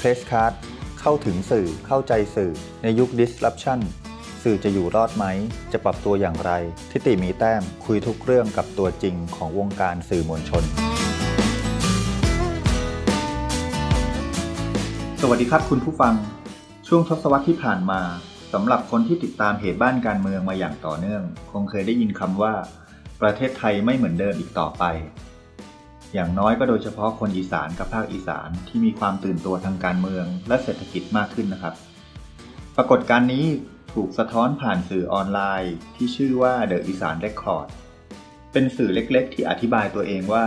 Press Card เข้าถึงสื่อเข้าใจสื่อ ในยุค disruption สื่อจะอยู่รอดไหม จะปรับตัวอย่างไร ทิติมีแต้มคุยทุกเรื่องกับตัวจริงของวงการสื่อมวลชน สวัสดีครับคุณผู้ฟัง ช่วงทศวรรษที่ผ่านมาสำหรับคนที่ติดตามเหตุบ้านการเมืองมาอย่างต่อเนื่อง คงเคยได้ยินคำว่า ประเทศไทยไม่เหมือนเดิมอีกต่อไป อย่างน้อยก็โดยเฉพาะคนอีสานกับภาคอีสานที่มีความตื่นตัวทางการเมืองและเศรษฐกิจมากขึ้นนะครับ ปรากฏการณ์นี้ถูกสะท้อนผ่านสื่อออนไลน์ที่ชื่อว่า The อีสาน Record เป็นสื่อเล็กๆ ที่อธิบายตัวเองว่า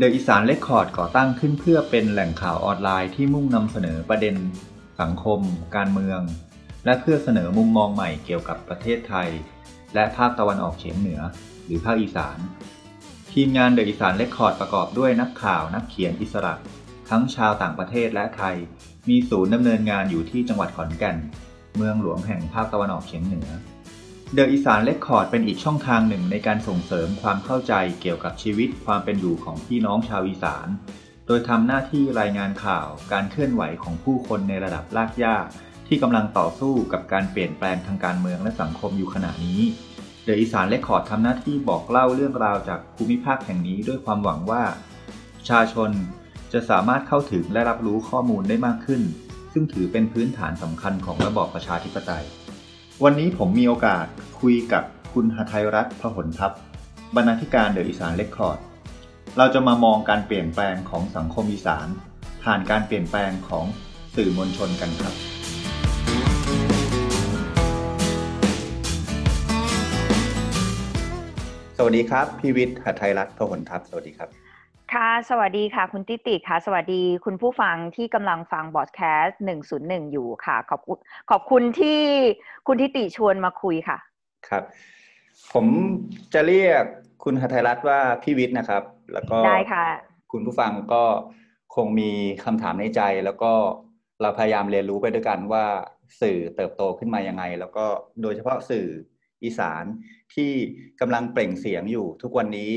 The อีสาน Record ก่อตั้งขึ้นเพื่อเป็นแหล่งข่าวออนไลน์ที่มุ่งนำเสนอประเด็น สังคม การเมือง และเพื่อเสนอมุมมองใหม่เกี่ยวกับประเทศไทย และภาคตะวันออกเฉียงเหนือ หรือภาคอีสาน ทีมงาน The อีสาน Record ประกอบด้วยนักข่าวนักเขียนอิสระ ทั้งชาวต่างประเทศและไทย มีศูนย์ดำเนินงานอยู่ที่จังหวัดขอนแก่น เมืองหลวงแห่งภาคตะวันออกเฉียงเหนือ The อีสาน Record เป็นอีกช่องทางหนึ่งในการส่งเสริมความเข้าใจเกี่ยวกับชีวิตความเป็นอยู่ของพี่น้องชาวอีสาน โดยทำหน้าที่รายงานข่าวการเคลื่อนไหวของผู้คนในระดับรากหญ้าที่กำลังต่อสู้กับการเปลี่ยนแปลงทางการเมืองและสังคมอยู่ขณะนี้ เดอะอีสานเรคคอร์ดทำหน้าที่บอกเล่าเรื่องราวจากภูมิภาคแห่งนี้ด้วยความหวังว่า ประชาชนจะสามารถเข้าถึงและรับรู้ข้อมูลได้มากขึ้น ซึ่งถือเป็นพื้นฐานสำคัญของระบอบประชาธิปไตย วันนี้ผมมีโอกาสคุยกับคุณหทัยรัตน์พหลทัพบรรณาธิการเดอะอีสานเรคคอร์ดเราจะมามองการเปลี่ยนแปลงของสังคมอีสาน ผ่านการเปลี่ยนแปลงของสื่อมวลชนกันครับ สวัสดีครับ พี่วิทย์หทัยรัตน์พหลทัพสวัสดีครับ ค่ะ สวัสดีค่ะ คุณติติค่ะ สวัสดีคุณผู้ฟังที่กำลังฟังบอดแคสต์หนึ่งศูนย์หนึ่งอยู่ค่ะ ขอบคุณขอบคุณที่คุณทิติชวนมาคุยค่ะ ครับ ผมจะเรียกคุณหทัยรัตน์ว่าพี่วิทย์นะครับ แล้วก็ได้ค่ะ คุณผู้ฟังก็คงมีคำถามในใจ แล้วก็เราพยายามเรียนรู้ไปด้วยกันว่าสื่อเติบโตขึ้นมายังไง แล้วก็โดยเฉพาะสื่อ อีสานที่กำลังเปล่งเสียงอยู่ ทุกวันนี้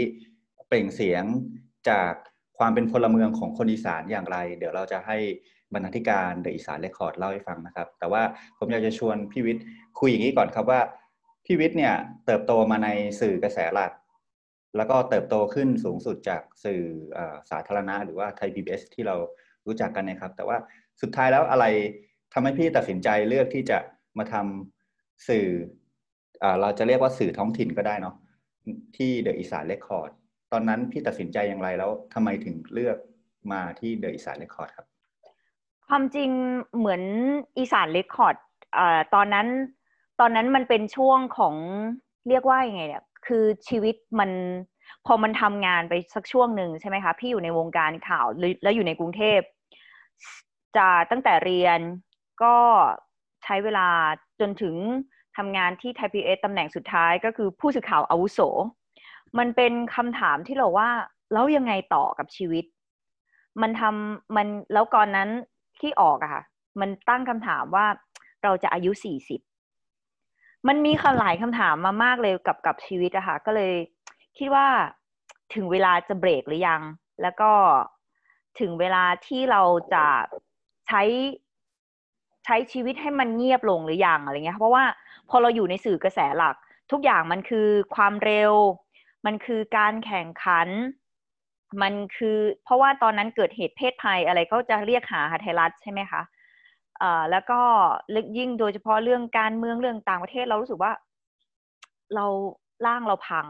เปล่งเสียงจากความเป็นพลเมืองของคนอีสานอย่างไร เดี๋ยวเราจะให้บรรณาธิการเดอะอีสานเรคคอร์ดเล่าให้ฟังนะครับ แต่ว่าผมอยากจะชวนพี่วิทย์คุยอย่างนี้ก่อนครับว่าพี่วิทย์เนี่ยเติบโตมาในสื่อกระแสหลัก แล้วก็เติบโตขึ้นสูงสุดจากสื่อสาธารณะ หรือว่าไทยพีบีที่เรารู้จักกันนะครับ แต่ว่าสุดท้ายแล้วอะไรทำให้พี่ตัดสินใจเลือกที่จะมาทำสื่อ เราจะเรียกว่าสื่อท้องถิ่นก็ได้เนาะที่เดอะอีสานเรคคอร์ดตอนนั้นพี่ตัดสินใจอย่างไรแล้วทำไมถึงเลือกมาที่เดอะอีสานเรคคอร์ดครับ ความจริงเหมือนอีสานเรคคอร์ดตอนนั้นตอนนั้นมันเป็นช่วงของเรียกว่ายังไงเนี่ยคือชีวิตมันพอมันทำงานไปสักช่วงหนึ่งใช่ไหมคะ พี่อยู่ในวงการข่าวแล้วอยู่ในกรุงเทพจะตั้งแต่เรียนก็ใช้เวลาจนถึง ทำงานที่ไทยพีเอสตำแหน่งสุดท้ายก็คือผู้สื่อข่าวอาวุโส มันเป็นคำถามที่เราว่าแล้วยังไงต่อกับชีวิต มันทำมันแล้วก่อนนั้นที่ออกอะค่ะ มันตั้งคำถามว่าเราจะอายุสี่สิบมันมีคำหลายคำถามมามากเลยกับกับชีวิตอะค่ะ ก็เลยคิดว่าถึงเวลาจะเบรกหรือยัง แล้วก็ถึงเวลาที่เราจะใช้ ใช้ชีวิตให้มันเงียบลงหรือยังอะไรเงี้ยเพราะว่าพอเราอยู่ในสื่อกระแสหลัก ทุกอย่างมันคือความเร็ว มันคือการแข่งขัน มันคือ เพราะว่าตอนนั้นเกิดเหตุเพศภัยอะไรเขาจะเรียกหาไทยรัฐใช่ไหมคะอ่าแล้วก็ลึกยิ่งโดยเฉพาะเรื่องการเมืองเรื่องต่างประเทศเรารู้สึกว่า เราร่างเราพัง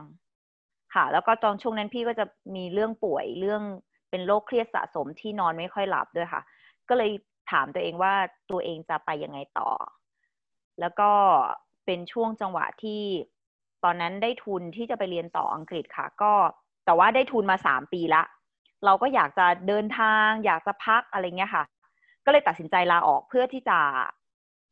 ค่ะ แล้วก็ตอนช่วงนั้นพี่ก็จะมีเรื่องป่วยเรื่องเป็นโรคเครียดสะสมที่นอนไม่ค่อยหลับด้วยค่ะ ก็เลย ถามตัวเองว่าตัวเองจะไปยังไงต่อ แล้วก็เป็นช่วงจังหวะที่ตอนนั้นได้ทุนที่จะไปเรียนต่ออังกฤษค่ะ ก็แต่ว่าได้ทุนมาสามปีละ เราก็อยากจะเดินทาง อยากจะพักอะไรเงี้ยค่ะ ก็เลยตัดสินใจลาออกเพื่อที่จะ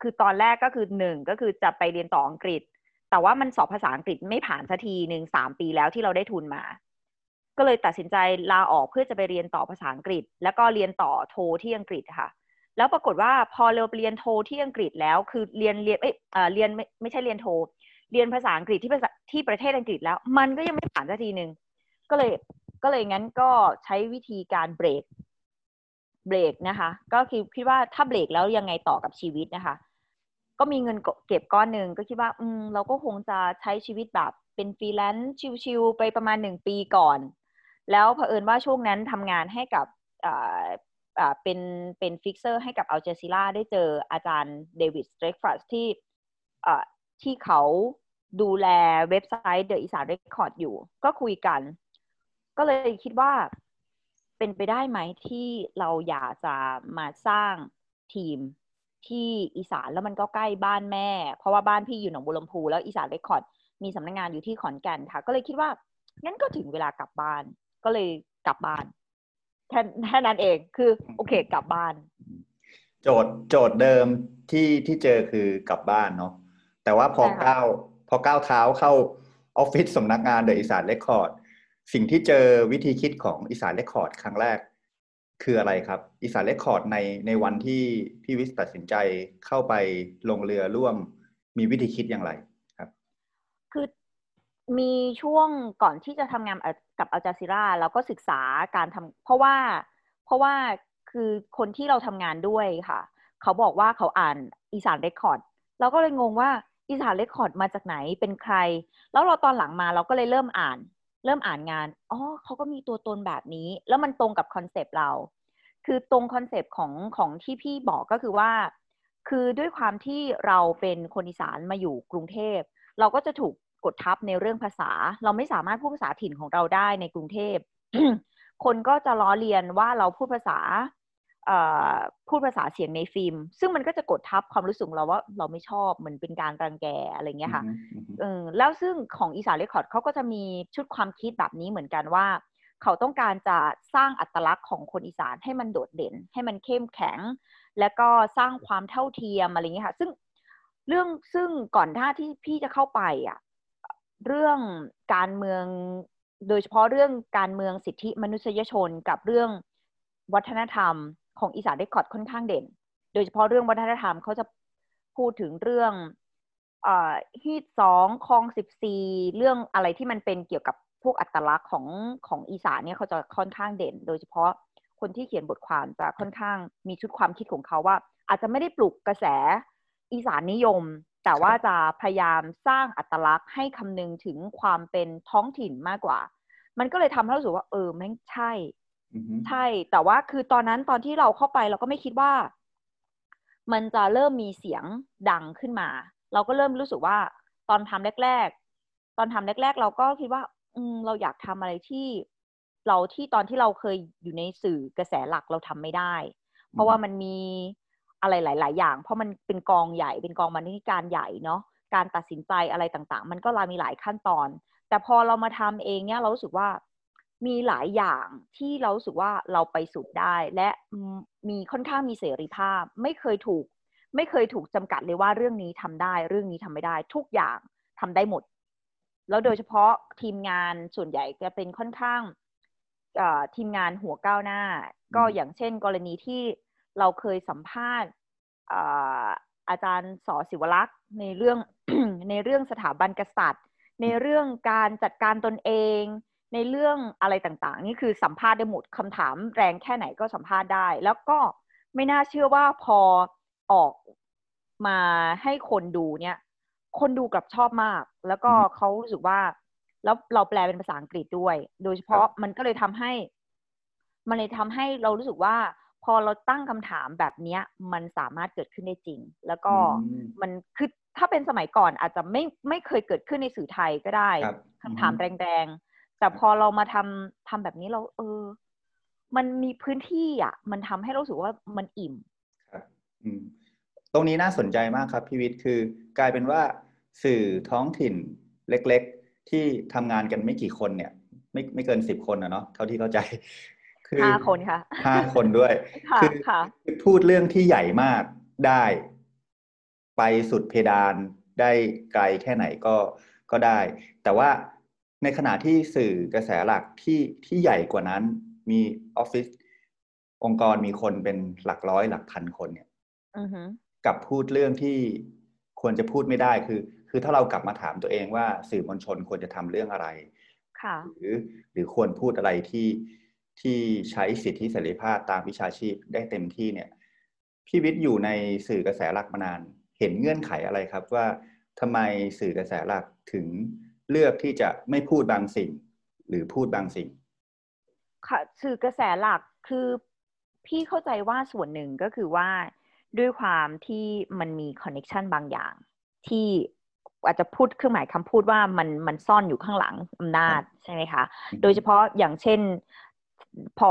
คือตอนแรกก็คือหนึ่งก็คือจะไปเรียนต่ออังกฤษ แต่ว่ามันสอบภาษาอังกฤษไม่ผ่านสักทีหนึ่งสามปีแล้วที่เราได้ทุนมา ก็เลยตัดสินใจลาออกเพื่อจะไปเรียนต่อภาษาอังกฤษ แล้วก็เรียนต่อโทที่อังกฤษค่ะ แล้วปรากฏว่าพอเราเรียนโทที่อังกฤษแล้ว คือเรียนเรียนเอ้ยเรียนไม่ไม่ใช่เรียนโท เรียนภาษาอังกฤษที่ภาษาที่ประเทศอังกฤษแล้ว มันก็ยังไม่ผ่านสักทีหนึ่งก็เลยก็เลยงั้นก็ใช้วิธีการเบรกเบรกนะคะ ก็คือคิดว่าถ้าเบรกแล้วยังไงต่อกับชีวิตนะคะ ก็มีเงินเก็บก้อนหนึ่งก็คิดว่า อืมเราก็คงจะใช้ชีวิตแบบเป็นฟรีแลนซ์ชิวๆไปประมาณหนึ่งปีก่อน แล้วเผอิญว่าช่วงนั้นทำงานให้กับ เป็นเป็น fixer ให้กับ Al Jazeera ได้เจออาจารย์ David Streckfuss ที่ที่เขาดูแลเว็บไซต์ The อีสาน Record อยู่ ก็คุยกัน ก็เลยคิดว่าเป็นไปได้ไหมที่เราอยากจะมาสร้างทีมที่อีสานแล้วมันก็ใกล้บ้านแม่ เพราะว่าบ้านพี่อยู่หนองบัวลำพูแล้วอีสาน Recordมีสำนักงงานอยู่ที่ขอนแก่นค่ะ ก็เลยคิดว่างั้นก็ถึงเวลากลับบ้าน ก็เลยกลับบ้าน แค่แค่นั้นเองคือโอเคกลับบ้าน โจทย์โจทย์เดิมที่ที่เจอคือกลับบ้านเนาะแต่ว่าพอก้าวพอก้าวเท้าเข้าออฟฟิศสำนักงาน The อีสาน Record สิ่งที่เจอวิธีคิดของอีสาน Record ครั้งแรก คืออะไรครับ อีสาน Record ในในวันที่พี่วิทย์ตัดสินใจเข้าไปลงเรือร่วมมีวิธีคิดอย่างไรครับ คือ มีช่วงก่อนที่จะทำงานกับ Al Jazeera เราก็ศึกษาการทำเพราะว่าเพราะว่าคือคนที่เราทำงานด้วยค่ะ เขาบอกว่าเขาอ่านอีสาน Record เราก็เลยงงว่าอีสาน Record มาจากไหนเป็นใคร แล้วเราตอนหลังมาเราก็เลยเริ่มอ่าน เริ่มอ่านงานอ๋อเขาก็มีตัวตนแบบนี้ แล้วมันตรงกับ concept เรา คือตรง concept ของของที่พี่บอกก็คือว่า คือด้วยความที่เราเป็นคนอีสานมาอยู่กรุงเทพเราก็จะถูก กดทับในเรื่องภาษา เราไม่สามารถพูดภาษาถิ่นของเราได้ในกรุงเทพคนก็จะล้อเลียนว่าเราพูดภาษาพูดภาษาเสียงในฟิล์ม ซึ่งมันก็จะกดทับความรู้สึกเราว่าเราไม่ชอบเหมือนเป็นการรังแกอะไรเงี้ยค่ะเออแล้วซึ่งของอีสาน Record เขาก็จะมีชุดความคิดแบบนี้เหมือนกันว่า เขาต้องการจะสร้างอัตลักษณ์ของคนอีสานให้มันโดดเด่น ให้มันเข้มแข็ง แล้วก็สร้างความเท่าเทียมอะไรเงี้ยค่ะ ซึ่งเรื่องซึ่งก่อนหน้าที่พี่จะเข้าไปอะ เรื่องการเมือง โดยเฉพาะเรื่องการเมืองสิทธิมนุษยชนกับเรื่องวัฒนธรรมของอีสานเรคคอร์ดค่อนข้างเด่น โดยเฉพาะเรื่องวัฒนธรรมเขาจะพูดถึงเรื่องฮีทสองคลองสิบสี่เรื่องอะไรที่มันเป็นเกี่ยวกับพวกอัตลักษณ์ของของอีสานเนี่ยเขาจะค่อนข้างเด่น โดยเฉพาะคนที่เขียนบทความจะค่อนข้างมีชุดความคิดของเขาว่า อาจจะไม่ได้ปลุกกระแสอีสานนิยม แต่ว่าจะพยายามสร้างอัตลักษณ์ให้คำนึงถึงความเป็นท้องถิ่นมากกว่า มันก็เลยทำให้รู้สึกว่า เออแม่งใช่ ใช่ แต่ว่าคือตอนนั้นตอนที่เราเข้าไปเราก็ไม่คิดว่า มันจะเริ่มมีเสียงดังขึ้นมา เราก็เริ่มรู้สึกว่า ตอนทำแรก ๆ ตอนทำแรก ๆ เราก็คิดว่า อืม เราอยากทำอะไรที่ เราที่ตอนที่เราเคยอยู่ในสื่อกระแสหลักเราทำไม่ได้ เพราะว่ามันมี อะไรหลาย ๆ อย่าง เพราะมันเป็นกองใหญ่เป็นกองบรรณาธิการใหญ่เนาะการตัดสินใจอะไรต่างๆ มันก็มีหลายขั้นตอน แต่พอเรามาทำเองเนี่ยเรารู้สึกว่ามีหลายอย่างที่เราสึกว่าเราไปสุดได้ และมีค่อนข้างมีเสรีภาพ ไม่เคยถูก ไม่เคยถูกจำกัดเลยว่าเรื่องนี้ทำได้ เรื่องนี้ทำไม่ได้ ทุกอย่างทำได้หมด แล้วโดยเฉพาะทีมงานส่วนใหญ่จะเป็นค่อนข้างทีมงานหัวก้าวหน้า ก็อย่างเช่น กรณีที่ เราเคยสัมภาษณ์อาจารย์สอศิวลักษณ์ในเรื่องในเรื่องสถาบันกษัตริย์ ในเรื่องการจัดการตนเอง ในเรื่องอะไรต่างๆ นี่คือสัมภาษณ์ได้หมดคำถามแรงแค่ไหนก็สัมภาษณ์ได้ แล้วก็ไม่น่าเชื่อว่าพอออกมาให้คนดูเนี่ย คนดูกลับชอบมาก แล้วก็เขารู้สึกว่า แล้วเราแปลเป็นภาษาอังกฤษด้วย โดยเฉพาะมันก็เลยทำให้ มันเลยทำให้เรารู้สึกว่า พอเราตั้งคำถามแบบเนี้ย มันสามารถเกิดขึ้นได้จริง แล้วก็มันคือถ้าเป็นสมัยก่อนอาจจะไม่ไม่เคยเกิดขึ้นในสื่อไทยก็ได้คำถามแรงๆ แต่พอเรามาทำทำแบบนี้เรา เออ มันมีพื้นที่อะ มันทำให้เราสึกว่ามันอิ่มครับอืมตรงนี้น่าสนใจมากครับพี่วิทย์คือกลายเป็นว่าสื่อท้องถิ่นเล็ก ๆ ที่ทำงานกันไม่กี่คนเนี่ย ไม่ไม่เกินสิบคนอะเนาะเท่าที่เข้าใจ คือห้าคนค่ะห้าคนด้วยคือพูดเรื่องที่ใหญ่มากได้ ไปสุดเพดานได้ไกลแค่ไหนก็ก็ได้ แต่ว่าในขณะที่สื่อกระแสหลักที่ที่ใหญ่กว่านั้นมีออฟฟิศองค์กรมีคนเป็นหลักร้อยหลักพันคนเนี่ยกับพูดเรื่องที่ควรจะพูดไม่ได้คือ คือถ้าเรากลับมาถามตัวเองว่าสื่อมวลชนควรจะทำเรื่องอะไรหรือหรือควรพูดอะไรที่ ที่ใช้สิทธิเสรีภาพตามวิชาชีพได้เต็มที่เนี่ยพี่วิทย์อยู่ในสื่อกระแสหลักมานาน เห็นเงื่อนไขอะไรครับว่าทำไมสื่อกระแสหลักถึงเลือกที่จะไม่พูดบางสิ่ง หรือพูดบางสิ่ง ค่ะสื่อกระแสหลักคือพี่เข้าใจว่าส่วนหนึ่งก็คือว่าด้วยความที่มันมี connection บางอย่าง ที่อาจจะพูดเครื่องหมายคำพูดว่ามันมันซ่อนอยู่ข้างหลังอำนาจใช่ไหมคะ โดยเฉพาะอย่างเช่น พอ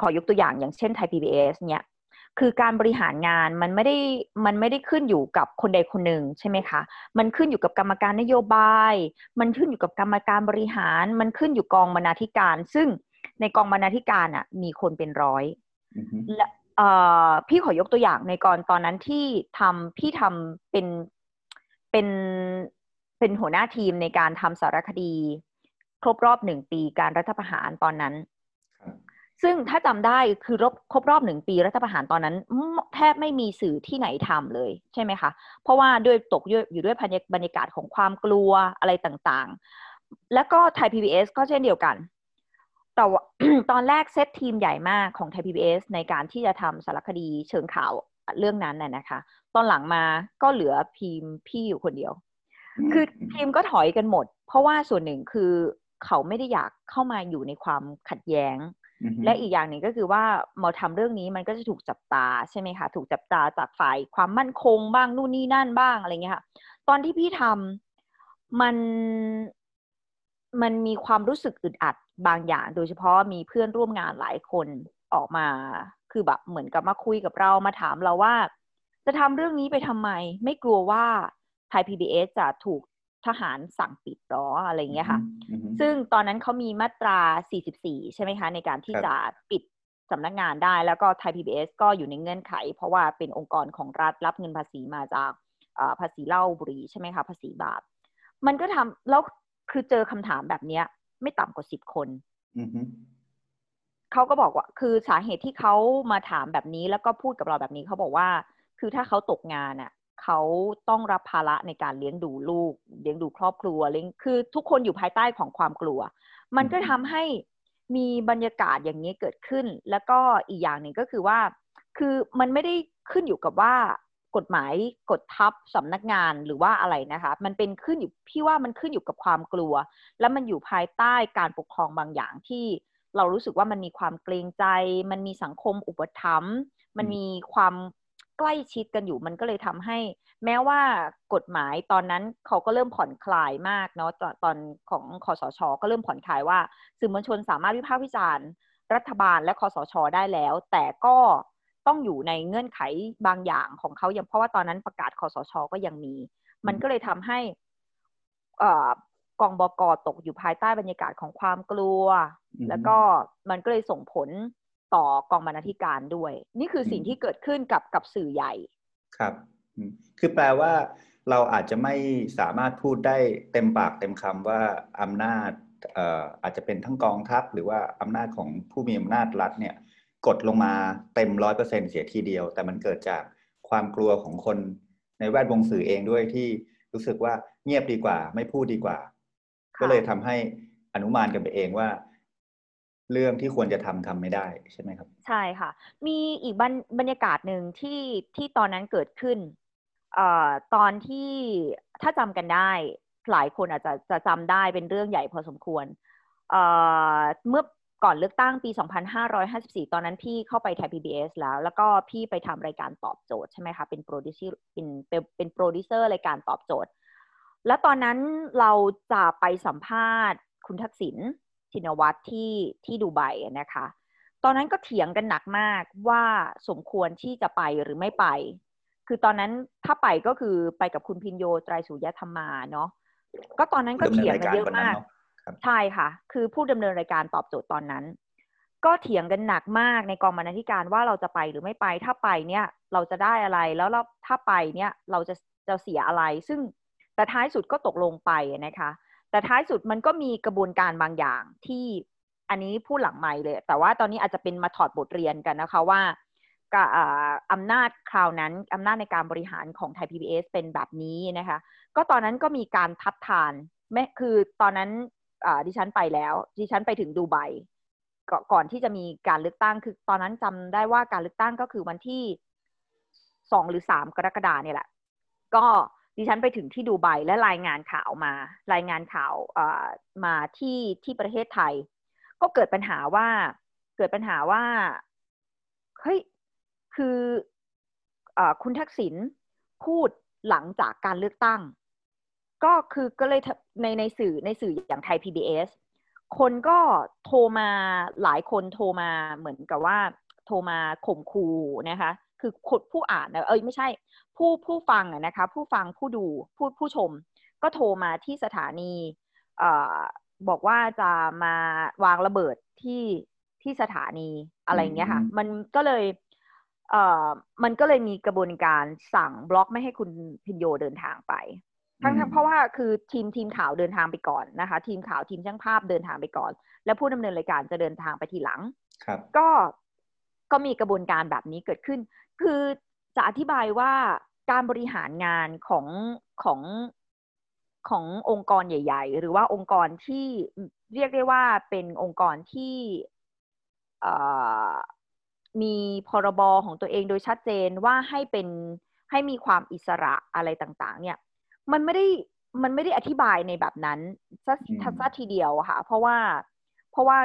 ขอยกตัวอย่างอย่างเช่นไทย PBS เนี่ยคือการบริหารงานมันไม่ได้มันไม่ได้ขึ้นอยู่กับคนใดคนหนึ่งใช่ไหมคะมันขึ้นอยู่กับกรรมการนโยบาย มันขึ้นอยู่กับกรรมการบริหาร มันขึ้นอยู่กองบรรณาธิการ ซึ่งในกองบรรณาธิการอะมีคนเป็นร้อยและพี่ขอยกตัวอย่างในกรตอนนั้นที่ทำพี่ทำเป็นเป็นเป็นหัวหน้าทีมในการทำสารคดี ครบรอบหนึ่งปีการรัฐประหารตอนนั้น ซึ่งถ้าจำได้คือรบครบรอบหนึ่งปีรัฐประหารตอนนั้น แทบไม่มีสื่อที่ไหนทำเลยใช่ไหมคะ เพราะว่าด้วยตกอยู่ด้วยบรรยากาศของความกลัวอะไรต่างๆ แล้วก็ไทย PBS ก็เช่นเดียวกัน แต่ตอนแรกเซตทีมใหญ่มากของไทย PBS ในการที่จะทำสารคดีเชิงข่าวเรื่องนั้นน่ะนะคะ ตอนหลังมาก็เหลือพีมพี่อยู่คนเดียว คือทีมก็ถอยกันหมด เพราะว่าส่วนหนึ่งคือเขาไม่ได้อยากเข้ามาอยู่ในความขัดแย้ง และอีกอย่างหนึ่งก็คือว่ามาทำเรื่องนี้มันก็จะถูกจับตาใช่ไหมคะ ถูกจับตาจากฝ่ายความมั่นคงบ้างนู่นนี่นั่นบ้างอะไรเงี้ยค่ะ ตอนที่พี่ทำมันมันมีความรู้สึกอึดอัดบางอย่าง โดยเฉพาะมีเพื่อนร่วมงานหลายคนออกมา คือแบบเหมือนกับมาคุยกับเรามาถามเราว่า จะทำเรื่องนี้ไปทำไม ไม่กลัวว่าไทย PBS จะถูก ทหารสั่งปิดหรออะไรเงี้ยค่ะ ซึ่งตอนนั้นเขามีมาตรา 44 ใช่ไหมคะ ในการที่จะปิดสำนักงานได้แล้วก็ไทย PBS ก็อยู่ในเงื่อนไข เพราะว่าเป็นองค์กรของรัฐรับเงินภาษีมาจากภาษีเหล้าบุหรี่ใช่ไหมคะ ภาษีบาป มันก็ทำแล้วคือเจอคำถามแบบเนี้ย ไม่ต่ำกว่าสิบคนเขาก็บอกว่า คือสาเหตุที่เขามาถามแบบนี้แล้วก็พูดกับเราแบบนี้เขาบอกว่า คือถ้าเขาตกงานอะ เขาต้องรับภาระในการเลี้ยงดูลูก เลี้ยงดูครอบครัวเลี้ยงคือทุกคนอยู่ภายใต้ของความกลัว มันก็ทำให้มีบรรยากาศอย่างนี้เกิดขึ้น แล้วก็อีกอย่างหนึ่งก็คือว่า คือมันไม่ได้ขึ้นอยู่กับว่ากฎหมายกดทับสำนักงานหรือว่าอะไรนะคะ มันเป็นขึ้นอยู่พี่ว่ามันขึ้นอยู่กับความกลัว แล้วมันอยู่ภายใต้การปกครองบางอย่างที่เรารู้สึกว่ามันมีความเกรงใจ มันมีสังคมอุปถัมภ์มันมีความ ใกล้ชิดกันอยู่มันก็เลยทำให้ แม้ว่ากฎหมายตอนนั้นเขาก็เริ่มผ่อนคลายมากเนาะตอนของคอสช ก็เริ่มผ่อนคลายว่า สื่อมวลชนสามารถวิพากษ์วิจารณ์ รัฐบาลและคอสช ได้แล้ว แต่ก็ต้องอยู่ในเงื่อนไขบางอย่างของเขาอย่างเพราะว่าตอนนั้นประกาศคอสช ก็ยังมี มันก็เลยทำให้กองบกตกอยู่ภายใต้บรรยากาศของความกลัว แล้วก็มันก็เลยส่งผล ต่อกองบรรณาธิการด้วย นี่คือสิ่งที่เกิดขึ้นกับกับสื่อใหญ่ ครับ คือแปลว่าเราอาจจะไม่สามารถพูดได้เต็มปากเต็มคำว่าอำนาจอาจจะเป็นทั้งกองทัพหรือว่าอำนาจของผู้มีอำนาจรัฐเนี่ยกดลงมาเต็มร้อยเปอร์เซ็นเสียทีเดียว แต่มันเกิดจากความกลัวของคนในแวดวงสื่อเองด้วยที่รู้สึกว่าเงียบดีกว่า ไม่พูดดีกว่า ก็เลยทำให้อนุมานกันไปเองว่า เรื่องที่ควรจะทำทำไม่ได้ใช่ไหมครับ ใช่ค่ะ มีอีกบรรยากาศหนึ่งที่ที่ตอนนั้นเกิดขึ้นเอ่อตอนที่ถ้าจำกันได้ หลายคนอาจจะจะจำได้เป็นเรื่องใหญ่พอสมควรเอ่อเมื่อก่อนเลือกตั้งปี 2554 ตอนนั้นพี่เข้าไปไทย PBS แล้ว แล้วก็พี่ไปทำรายการตอบโจทย์ใช่ไหมคะ เป็นโปรดิวเซอร์เป็นเป็นโปรดิวเซอร์รายการตอบโจทย์ แล้วตอนนั้นเราจะไปสัมภาษณ์คุณทักษิณ ชินวัตรที่ที่ดูไบนะคะ ตอนนั้นก็เถียงกันหนักมากว่าสมควรที่จะไปหรือไม่ไป คือตอนนั้นถ้าไปก็คือไปกับคุณภิญโญ ไตรสุริยธรรมาเนาะก็ตอนนั้นก็เถียงกันเยอะมากใช่ค่ะ คือผู้ดำเนินรายการตอบโจทย์ตอนนั้น ก็เถียงกันหนักมากในกองบรรณาธิการว่าเราจะไปหรือไม่ไป ถ้าไปเนี่ยเราจะได้อะไรแล้วเราถ้าไปเนี่ยเราจะจะเสียอะไร ซึ่งแต่ท้ายสุดก็ตกลงไปนะคะ แต่ท้ายสุดมันก็มีกระบวนการบางอย่างที่อันนี้พูดหลังไม่เลย แต่ว่าตอนนี้อาจจะเป็นมาถอดบทเรียนกันนะคะว่าอำนาจคราวนั้นอำนาจในการบริหารของไทย PBS เป็นแบบนี้นะคะ ก็ตอนนั้นก็มีการทัดทานแม่คือตอนนั้นดิฉันไปแล้ว ดิฉันไปถึงดูไบก่อนที่จะมีการเลือกตั้งคือตอนนั้นจำได้ว่าการเลือกตั้งก็คือวันที่สองหรือสามกรกฎาเนี่ยแหละ ก็ ดิฉันไปถึงที่ดูไบและรายงานข่าวมา รายงานข่าวมาที่ที่ประเทศไทย ก็เกิดปัญหาว่าเกิดปัญหาว่าเฮ้ยคืออคุณทักษิณพูดหลังจากการเลือกตั้ง ก็คือก็เลยในในสื่อในสื่ออย่างไทย PBS คนก็โทรมาหลายคนโทรมาเหมือนกับว่า โทรมาข่มคูนะคะ คือผู้อ่านเอ้ยไม่ใช่ ผู้ผู้ฟังนะคะ ผู้ฟังผู้ดูผู้ผู้ชม ก็โทรมาที่สถานีอบอกว่าจะมาวางระเบิดที่ที่สถานีอะไรเงี้ยค่ะ มันก็เลยเอ่อมันก็เลยมีกระบวนการสั่งบล็อกไม่ให้คุณพินโยเดินทางไป ทั้งทั้งเพราะว่าคือทีมทีมข่าวเดินทางไปก่อนนะคะ ทีมข่าวทีมช่างภาพเดินทางไปก่อน แล้วผู้ดำเนินรายการจะเดินทางไปทีหลัง ครับ ก็ก็มีกระบวนการแบบนี้เกิดขึ้น คือจะอธิบายว่าการบริหารงานของของขององค์กรใหญ่ ๆ หรือว่าองค์กรที่เรียกได้ว่าเป็นองค์กรที่มีพรบของตัวเองโดยชัดเจนว่าให้เป็นให้มีความอิสระอะไรต่าง ๆ เนี่ย มันไม่ได้มันไม่ได้อธิบายในแบบนั้นซะซะทีเดียวค่ะ เพราะว่าเพราะว่า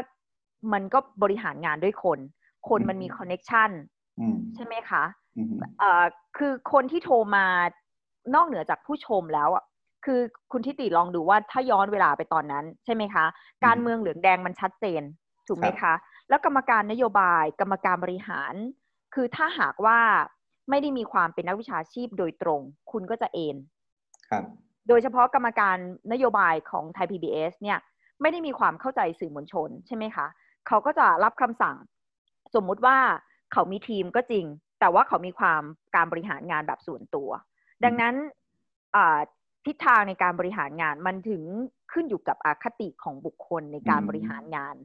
มันก็บริหารงานด้วยคน คนมันมีคอนเน็ชัน ใช่ไหมคะเอ่อคือคนที่โทรมานอกเหนือจากผู้ชมแล้วอะคือคุณทิติลองดูว่าถ้าย้อนเวลาไปตอนนั้นใช่ไหมคะ การเมืองเหลืองแดงมันชัดเจนถูกไหมคะ แล้วกรรมการนโยบายกรรมการบริหาร คือถ้าหากว่าไม่ได้มีความเป็นนักวิชาชีพโดยตรง คุณก็จะเอนครับโดยเฉพาะกรรมการนโยบายของไทย PBS เนี่ยไม่ได้มีความเข้าใจสื่อมวลชนใช่ไหมคะ เขาก็จะรับคำสั่ง สมมุติว่า เขามีทีมก็จริง แต่ว่าเขามีความการบริหารงานแบบส่วนตัว ดังนั้นทิศทางในการบริหารงานมันถึงขึ้นอยู่กับอคติของบุคคลในการบริหารงาน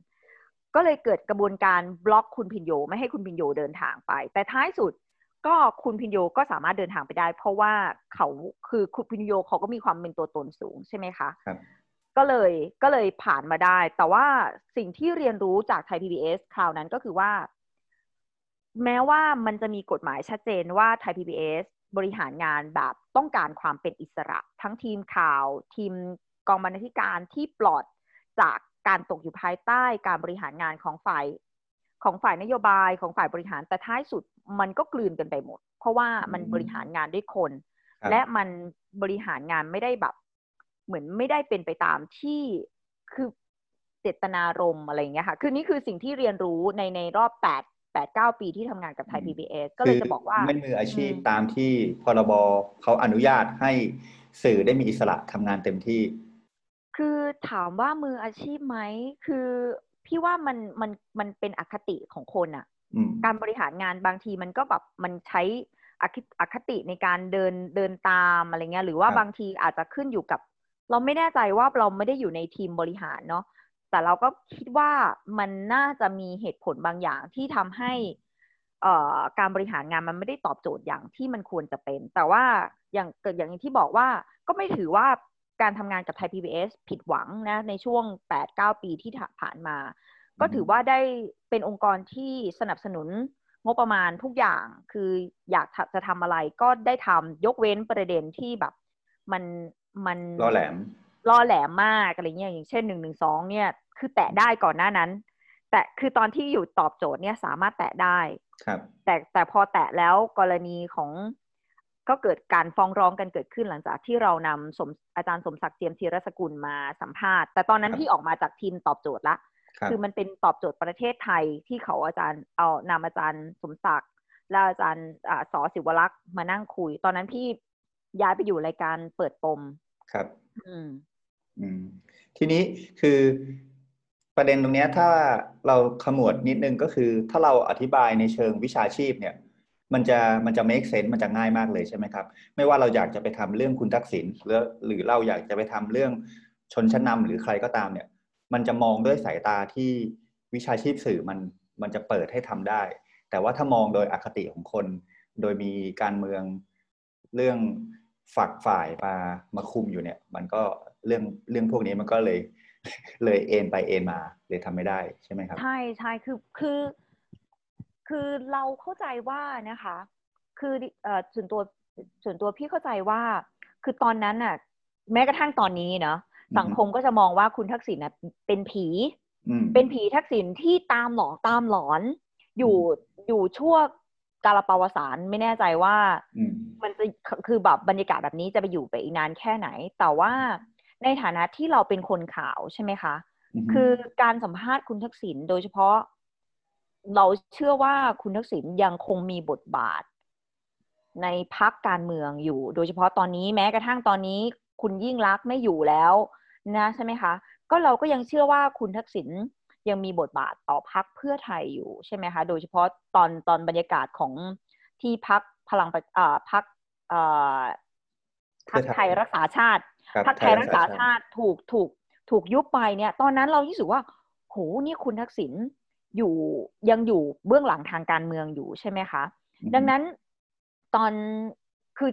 ก็เลยเกิดกระบวนการบล็อกคุณพินโยไม่ให้คุณพินโยเดินทางไป แต่ท้ายสุดก็คุณพินโยก็สามารถเดินทางไปได้ เพราะว่าเขาคือคุณพินโยเขาก็มีความเป็นตัวตนสูงใช่ไหมคะครับก็เลยก็เลยผ่านมาได้ แต่ว่าสิ่งที่เรียนรู้จากไทย PBS คราวนั้นก็คือว่า แม้ว่ามันจะมีกฎหมายชัดเจนว่าไทย PBS บริหารงานแบบต้องการความเป็นอิสระ ทั้งทีมข่าว ทีมกองบรรณาธิการที่ปลอดจากการตกอยู่ภายใต้การบริหารงานของฝ่ายของฝ่ายนโยบายของฝ่ายบริหารแต่ท้ายสุดมันก็กลืนกันไปหมด เพราะว่ามันบริหารงานด้วยคน และมันบริหารงานไม่ได้แบบ เหมือนไม่ได้เป็นไปตามที่คือเจตนารมอะไรอย่างเงี้ยค่ะ คือนี่คือสิ่งที่เรียนรู้ในในรอบแปด แปดเก้าปีที่ทำงานกับไทย PBS ก็เลยจะบอกว่าไม่มืออาชีพตามที่พรบเขาอนุญาตให้สื่อได้มีอิสระทำงานเต็มที่ คือถามว่ามืออาชีพไหมคือพี่ว่ามันมันมันเป็นอคติของคนอะการบริหารงานบางทีมันก็แบบมันใช้อคติในการเดินเดินตามอะไรเงี้ยหรือว่าบางทีอาจจะขึ้นอยู่กับ เราไม่แน่ใจว่าเราไม่ได้อยู่ในทีมบริหารเนาะ แต่เราก็คิดว่ามันน่าจะมีเหตุผลบางอย่างที่ทำให้การบริหารงานมันไม่ได้ตอบโจทย์อย่างที่มันควรจะเป็น แต่ว่าอย่างเกิดอย่างที่บอกว่าก็ไม่ถือว่าการทำงานกับไทย PBS ผิดหวังนะในช่วง 8-9 ปีที่ผ่านมา ก็ถือว่าได้เป็นองค์กรที่สนับสนุนงบประมาณทุกอย่างคืออยากจะทำอะไรก็ได้ทำยกเว้นประเด็นที่แบบ มันมันล่อแหลม ล่อแหลมมากอะไรเงี้ยอย่างเช่นหนึ่งหนึ่งสองเนี่ย คือแตะได้ก่อนหน้านั้น แต่คือตอนที่อยู่ตอบโจทย์เนี่ยสามารถแตะได้ครับ แต่แต่พอแตะแล้วกรณีของก็เกิดการฟ้องร้องกันเกิดขึ้นหลังจากที่เรานำสมอาจารย์สมศักดิ์เจียมธีรสกุลมาสัมภาษณ์ แต่ตอนนั้นที่ออกมาจากทีมตอบโจทย์ละคือมันเป็นตอบโจทย์ประเทศไทยที่เขาอาจารย์เอานำอาจารย์สมศักดิ์และอาจารย์สอศิวรักษ์มานั่งคุย ตอนนั้นพี่ย้ายไปอยู่รายการเปิดปมครับ อืมอืม ทีนี้คือประเด็นตรงนี้ถ้าเราขมวดนิดนึงก็คือ ถ้าเราอธิบายในเชิงวิชาชีพเนี่ย มันจะมันจะ make sense มันจะง่ายมากเลยใช่ไหมครับ ไม่ว่าเราอยากจะไปทำเรื่องคุณทักษิณหรือหรือเราอยากจะไปทำเรื่องชนชั้นนาหรือใครก็ตามเนี่ย มันจะมองด้วยสายตาที่วิชาชีพสื่อมันมันจะเปิดให้ทำได้ แต่ว่าถ้ามองโดยอคติของคน โดยมีการเมืองเรื่อง ฝักฝ่ายมามาคุมอยู่เนี่ย มันก็เรื่องเรื่องพวกนี้มันก็เลย เลยเอ็นไปเอ็นมาเลยทำไม่ได้ใช่ไหมครับ ใช่ใช่คือคือ คือเราเข้าใจว่านะคะ คือเอ่อส่วนตัวส่วนตัวพี่เข้าใจว่า คือตอนนั้นน่ะ แม้กระทั่งตอนนี้เนาะสังคมก็จะมองว่าคุณทักษิณน่ะเป็นผี เป็นผีทักษิณที่ตามหลอกตามหลอน อยู่อยู่ชั่ว กาลปาวสารไม่แน่ใจว่ามันจะคือแบบบรรยากาศแบบนี้จะไปอยู่ไปอีกนานแค่ไหน แต่ว่าในฐานะที่เราเป็นคนข่าวใช่ไหมคะ คือการสัมภาษณ์คุณทักษิณโดยเฉพาะ เราเชื่อว่าคุณทักษิณยังคงมีบทบาท ในพักการเมืองอยู่ โดยเฉพาะตอนนี้แม้กระทั่งตอนนี้ คุณยิ่งรักไม่อยู่แล้ว นะใช่ไหมคะ ก็เราก็ยังเชื่อว่าคุณทักษิณ ยังมีบทบาทต่อพักเพื่อไทยอยู่ใช่ไหมคะโดยเฉพาะตอนตอนบรรยากาศของที่พักพลังอ่าพักอ่าพักไทยรักษาชาติพักไทยรักษาชาติถูกถูกถูกยุบไปเนี่ย ตอนนั้นเรารู้สึกว่าโหนี่คุณทักษิณอยู่ยังอยู่เบื้องหลังทางการเมืองอยู่ใช่ไหมคะ ดังนั้นตอนคือ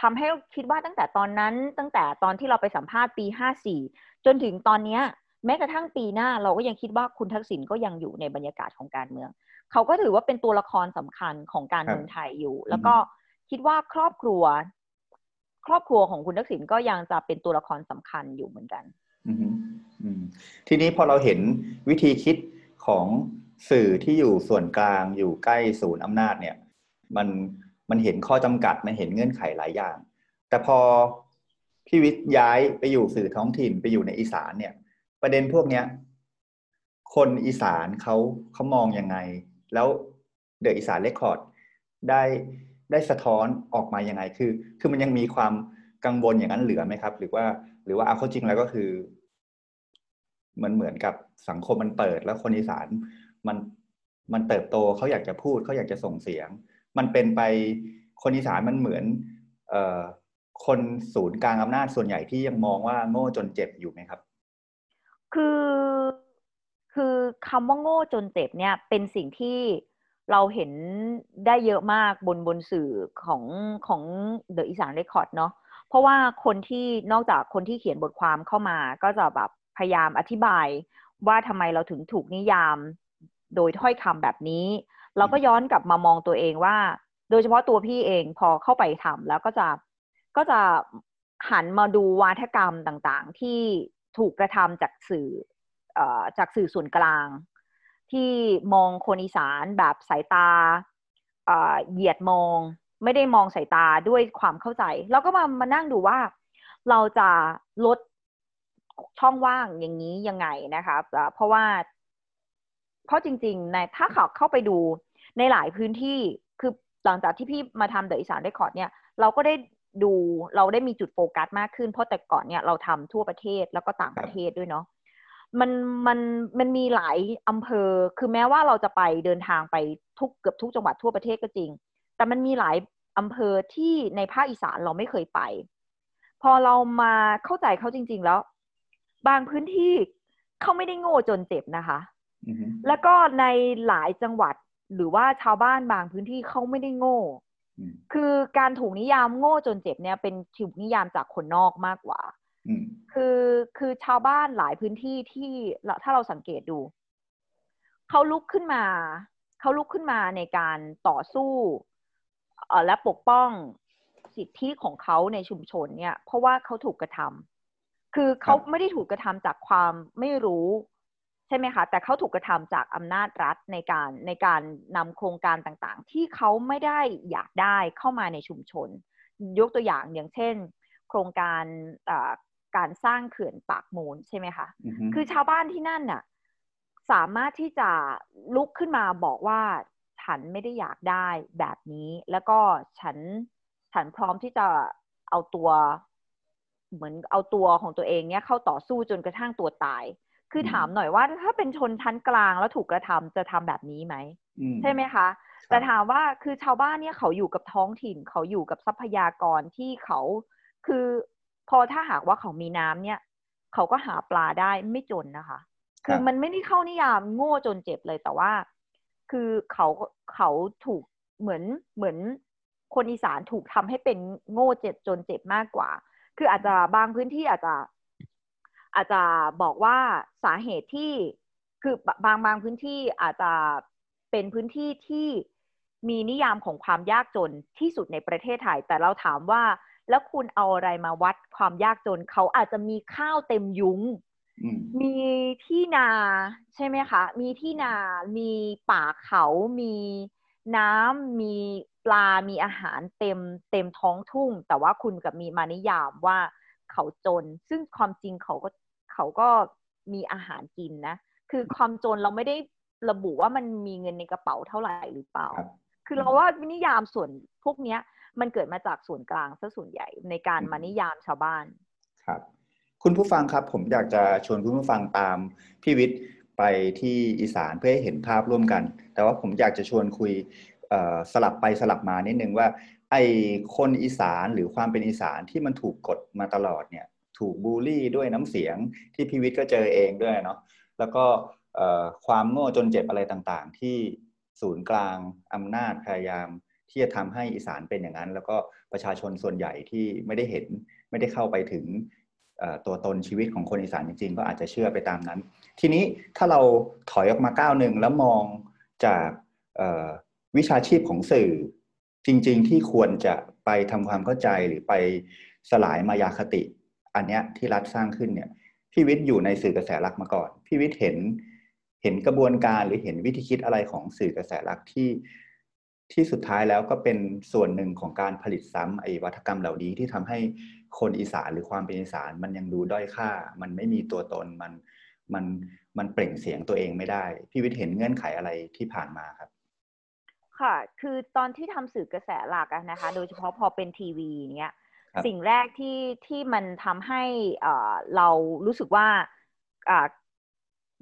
ทำให้คิดว่าตั้งแต่ตอนนั้นตั้งแต่ตอนที่เราไปสัมภาษณ์ปีห้าสี่จนถึงตอนเนี้ย แม้กระทั่งปีหน้าเราก็ยังคิดว่าคุณทักษิณก็ยังอยู่ในบรรยากาศของการเมือง เขาก็ถือว่าเป็นตัวละครสำคัญของการเมืองไทยอยู่ แล้วก็คิดว่าครอบครัว ครอบครัวของคุณทักษิณก็ยังจะเป็นตัวละครสำคัญอยู่เหมือนกันทีนี้พอเราเห็นวิธีคิดของสื่อที่อยู่ส่วนกลางอยู่ใกล้ศูนย์อำนาจเนี่ย มันมันเห็นข้อจำกัดมันเห็นเงื่อนไขหลายอย่าง แต่พอพี่วิทย์ย้ายไปอยู่สื่อท้องถิ่นไปอยู่ในอีสานเนี่ย ประเด็นพวกเนี้ย คนอีสานเขาเขามองยังไง แล้วเดอะอีสานเรคคอร์ดได้ได้สะท้อนออกมายังไง คือ คือมันยังมีความกังวลอย่างนั้นเหลือไหมครับ หรือว่า หรือว่าเอาเข้าจริงแล้วก็คือ มันเหมือนกับสังคมมันเปิด แล้วคนอีสานมันมันเติบโตเขาอยากจะพูดเขาอยากจะส่งเสียง มันเป็นไปคนอีสานมันเหมือน เอ่อคนศูนย์กลางอำนาจส่วนใหญ่ที่ยังมองว่าโง่จนเจ็บอยู่ไหมครับ คือ คือคำว่าโง่จนเจ็บเนี่ย เป็นสิ่งที่เราเห็นได้เยอะมากบนบนสื่อของของเดอะอีสานเรคคอร์ดเนาะเพราะว่าคนที่นอกจากคนที่เขียนบทความเข้ามา ก็จะแบบพยายามอธิบายว่าทำไมเราถึงถูกนิยามโดยถ้อยคำแบบนี้ เราก็ย้อนกลับมามองตัวเองว่า โดยเฉพาะตัวพี่เองพอเข้าไปทำแล้วก็จะก็จะหันมาดูวาทกรรมต่างๆ ที่ ถูกกระทำจากสื่อจากสื่อส่วนกลาง ที่มองคนอีสานแบบสายตาเหยียดมอง ไม่ได้มองสายตาด้วยความเข้าใจเราก็มามานั่งดูว่าเราจะลดช่องว่างอย่างนี้ยังไงนะคะเพราะว่า เพราะจริงๆในถ้าเขาเข้าไปดูในหลายพื้นที่คือหลังจากที่พี่มาทำเดอะอีสานเรคคอร์ดเนี่ย เราก็ได้ ดูเราได้มีจุดโฟกัสมากขึ้น เพราะแต่ก่อนเนี่ยเราทำทั่วประเทศแล้วก็ต่างประเทศด้วยเนาะมันมันมันมีหลายอำเภอ คือแม้ว่าเราจะไปเดินทางไปทุกเกือบทุกจังหวัดทั่วประเทศก็จริง แต่มันมีหลายอำเภอที่ในภาคอีสานเราไม่เคยไป พอเรามาเข้าใจเขาจริง ๆ แล้ว บางพื้นที่เขาไม่ได้โง่จนเจ็บนะคะแล้วก็ในหลายจังหวัดหรือว่าชาวบ้านบางพื้นที่เขาไม่ได้โง่ คือการถูกนิยามโง่จนเจ็บเนี่ยเป็นถูกนิยามจากคนนอกมากกว่าคือคือชาวบ้านหลายพื้นที่ที่ถ้าเราสังเกตดูเขาลุกขึ้นมาเขาลุกขึ้นมาในการต่อสู้และปกป้องสิทธิของเขาในชุมชนเนี่ย เพราะว่าเขาถูกกระทำคือเขาไม่ได้ถูกกระทำจากความไม่รู้ ใช่ไหมคะ แต่เขาถูกกระทำจากอำนาจรัฐในการในการนำโครงการต่างๆ ที่เขาไม่ได้อยากได้เข้ามาในชุมชน ยกตัวอย่างอย่างเช่น โครงการการสร้างเขื่อนปากมูลใช่ไหมคะ คือชาวบ้านที่นั่นน่ะสามารถที่จะลุกขึ้นมาบอกว่าฉันไม่ได้อยากได้แบบนี้ แล้วก็ฉันฉันพร้อมที่จะเอาตัว เหมือนเอาตัวของตัวเองเนี่ยเข้าต่อสู้จนกระทั่งตัวตาย คือถามหน่อยว่าถ้าเป็นชนชั้นกลางแล้วถูกกระทำจะทำแบบนี้ไหมใช่ไหมคะ แต่ถามว่าคือชาวบ้านเนี่ยเขาอยู่กับท้องถิ่นเขาอยู่กับทรัพยากรที่เขาคือ พอถ้าหากว่าเขามีน้ำเนี่ยเขาก็หาปลาได้ไม่จนนะคะ คือมันไม่ได้เข้านิยามโง่จนเจ็บเลยแต่ว่า คือเขาเขาถูกเหมือนเหมือนคนอีสานถูกทำให้เป็นโง่เจ็บจนเจ็บมากกว่า คืออาจจะบางพื้นที่อาจจะ อาจจะบอกว่าสาเหตุที่คือบางบางพื้นที่อาจจะเป็นพื้นที่ที่มีนิยามของความยากจนที่สุดในประเทศไทย แต่เราถามว่า แล้วคุณเอาอะไรมาวัดความยากจน เขาอาจจะมีข้าวเต็มยุง้งมีที่นาใช่ไหมคะ มีที่นา มีป่าเขา มีน้ำ มีปลา มีอาหารเต็มเต็มท้องทุ่ง แต่ว่าคุณกับมีมานิยามว่าเขาจน ซึ่งความจริงเขาก็ เขาก็มีอาหารกินนะ คือความจนเราไม่ได้ระบุว่ามันมีเงินในกระเป๋าเท่าไหร่หรือเปล่า คือเราว่านิยามส่วนพวกเนี้ย มันเกิดมาจากส่วนกลางซะส่วนใหญ่ในการมานิยามชาวบ้าน ครับ คุณผู้ฟังครับผมอยากจะชวนคุณผู้ฟังตามพี่วิทย์ไปที่อีสานเพื่อให้เห็นภาพร่วมกัน แต่ว่าผมอยากจะชวนคุยสลับไปสลับมานิดนึงว่าไอ้คนอีสานหรือความเป็นอีสานที่มันถูกกดมาตลอดเนี่ย ถูกบูลลี่ด้วยน้ำเสียงที่พี่วิทย์ก็เจอเองด้วยเนาะแล้วก็ความโง่จนเจ็บอะไรต่างๆ ที่ศูนย์กลางอำนาจพยายามที่จะทำให้อีสานเป็นอย่างนั้น แล้วก็ประชาชนส่วนใหญ่ที่ไม่ได้เห็นไม่ได้เข้าไปถึงตัวตนชีวิตของคนอีสานจริงๆ ก็อาจจะเชื่อไปตามนั้น ทีนี้ถ้าเราถอยออกมาก้าวหนึ่งแล้วมองจากวิชาชีพของสื่อ จริง ๆ ที่ควรจะไปทำความเข้าใจหรือไปสลายมายาคติ อันเนี้ยที่รัฐสร้างขึ้นเนี่ยพี่วิทย์อยู่ในสื่อกระแสหลักมาก่อนพี่วิทย์เห็นเห็นกระบวนการหรือเห็นวิธีคิดอะไรของสื่อกระแสหลักที่ที่สุดท้ายแล้วก็เป็นส่วนหนึ่งของการผลิตซ้ำไอ้วัฒกรรมเหล่านี้ที่ทำให้คนอีสานหรือความเป็นอีสานมันยังดูด้อยค่า มันไม่มีตัวตนมันมันมันเปล่งเสียงตัวเองไม่ได้ พี่วิทย์เห็นเงื่อนไขอะไรที่ผ่านมาครับ ค่ะ คือตอนที่ทำสื่อกระแสหลักนะคะ โดยเฉพาะพอเป็นทีวีเนี้ย สิ่งแรกที่ที่มันทำให้เรารู้สึกว่า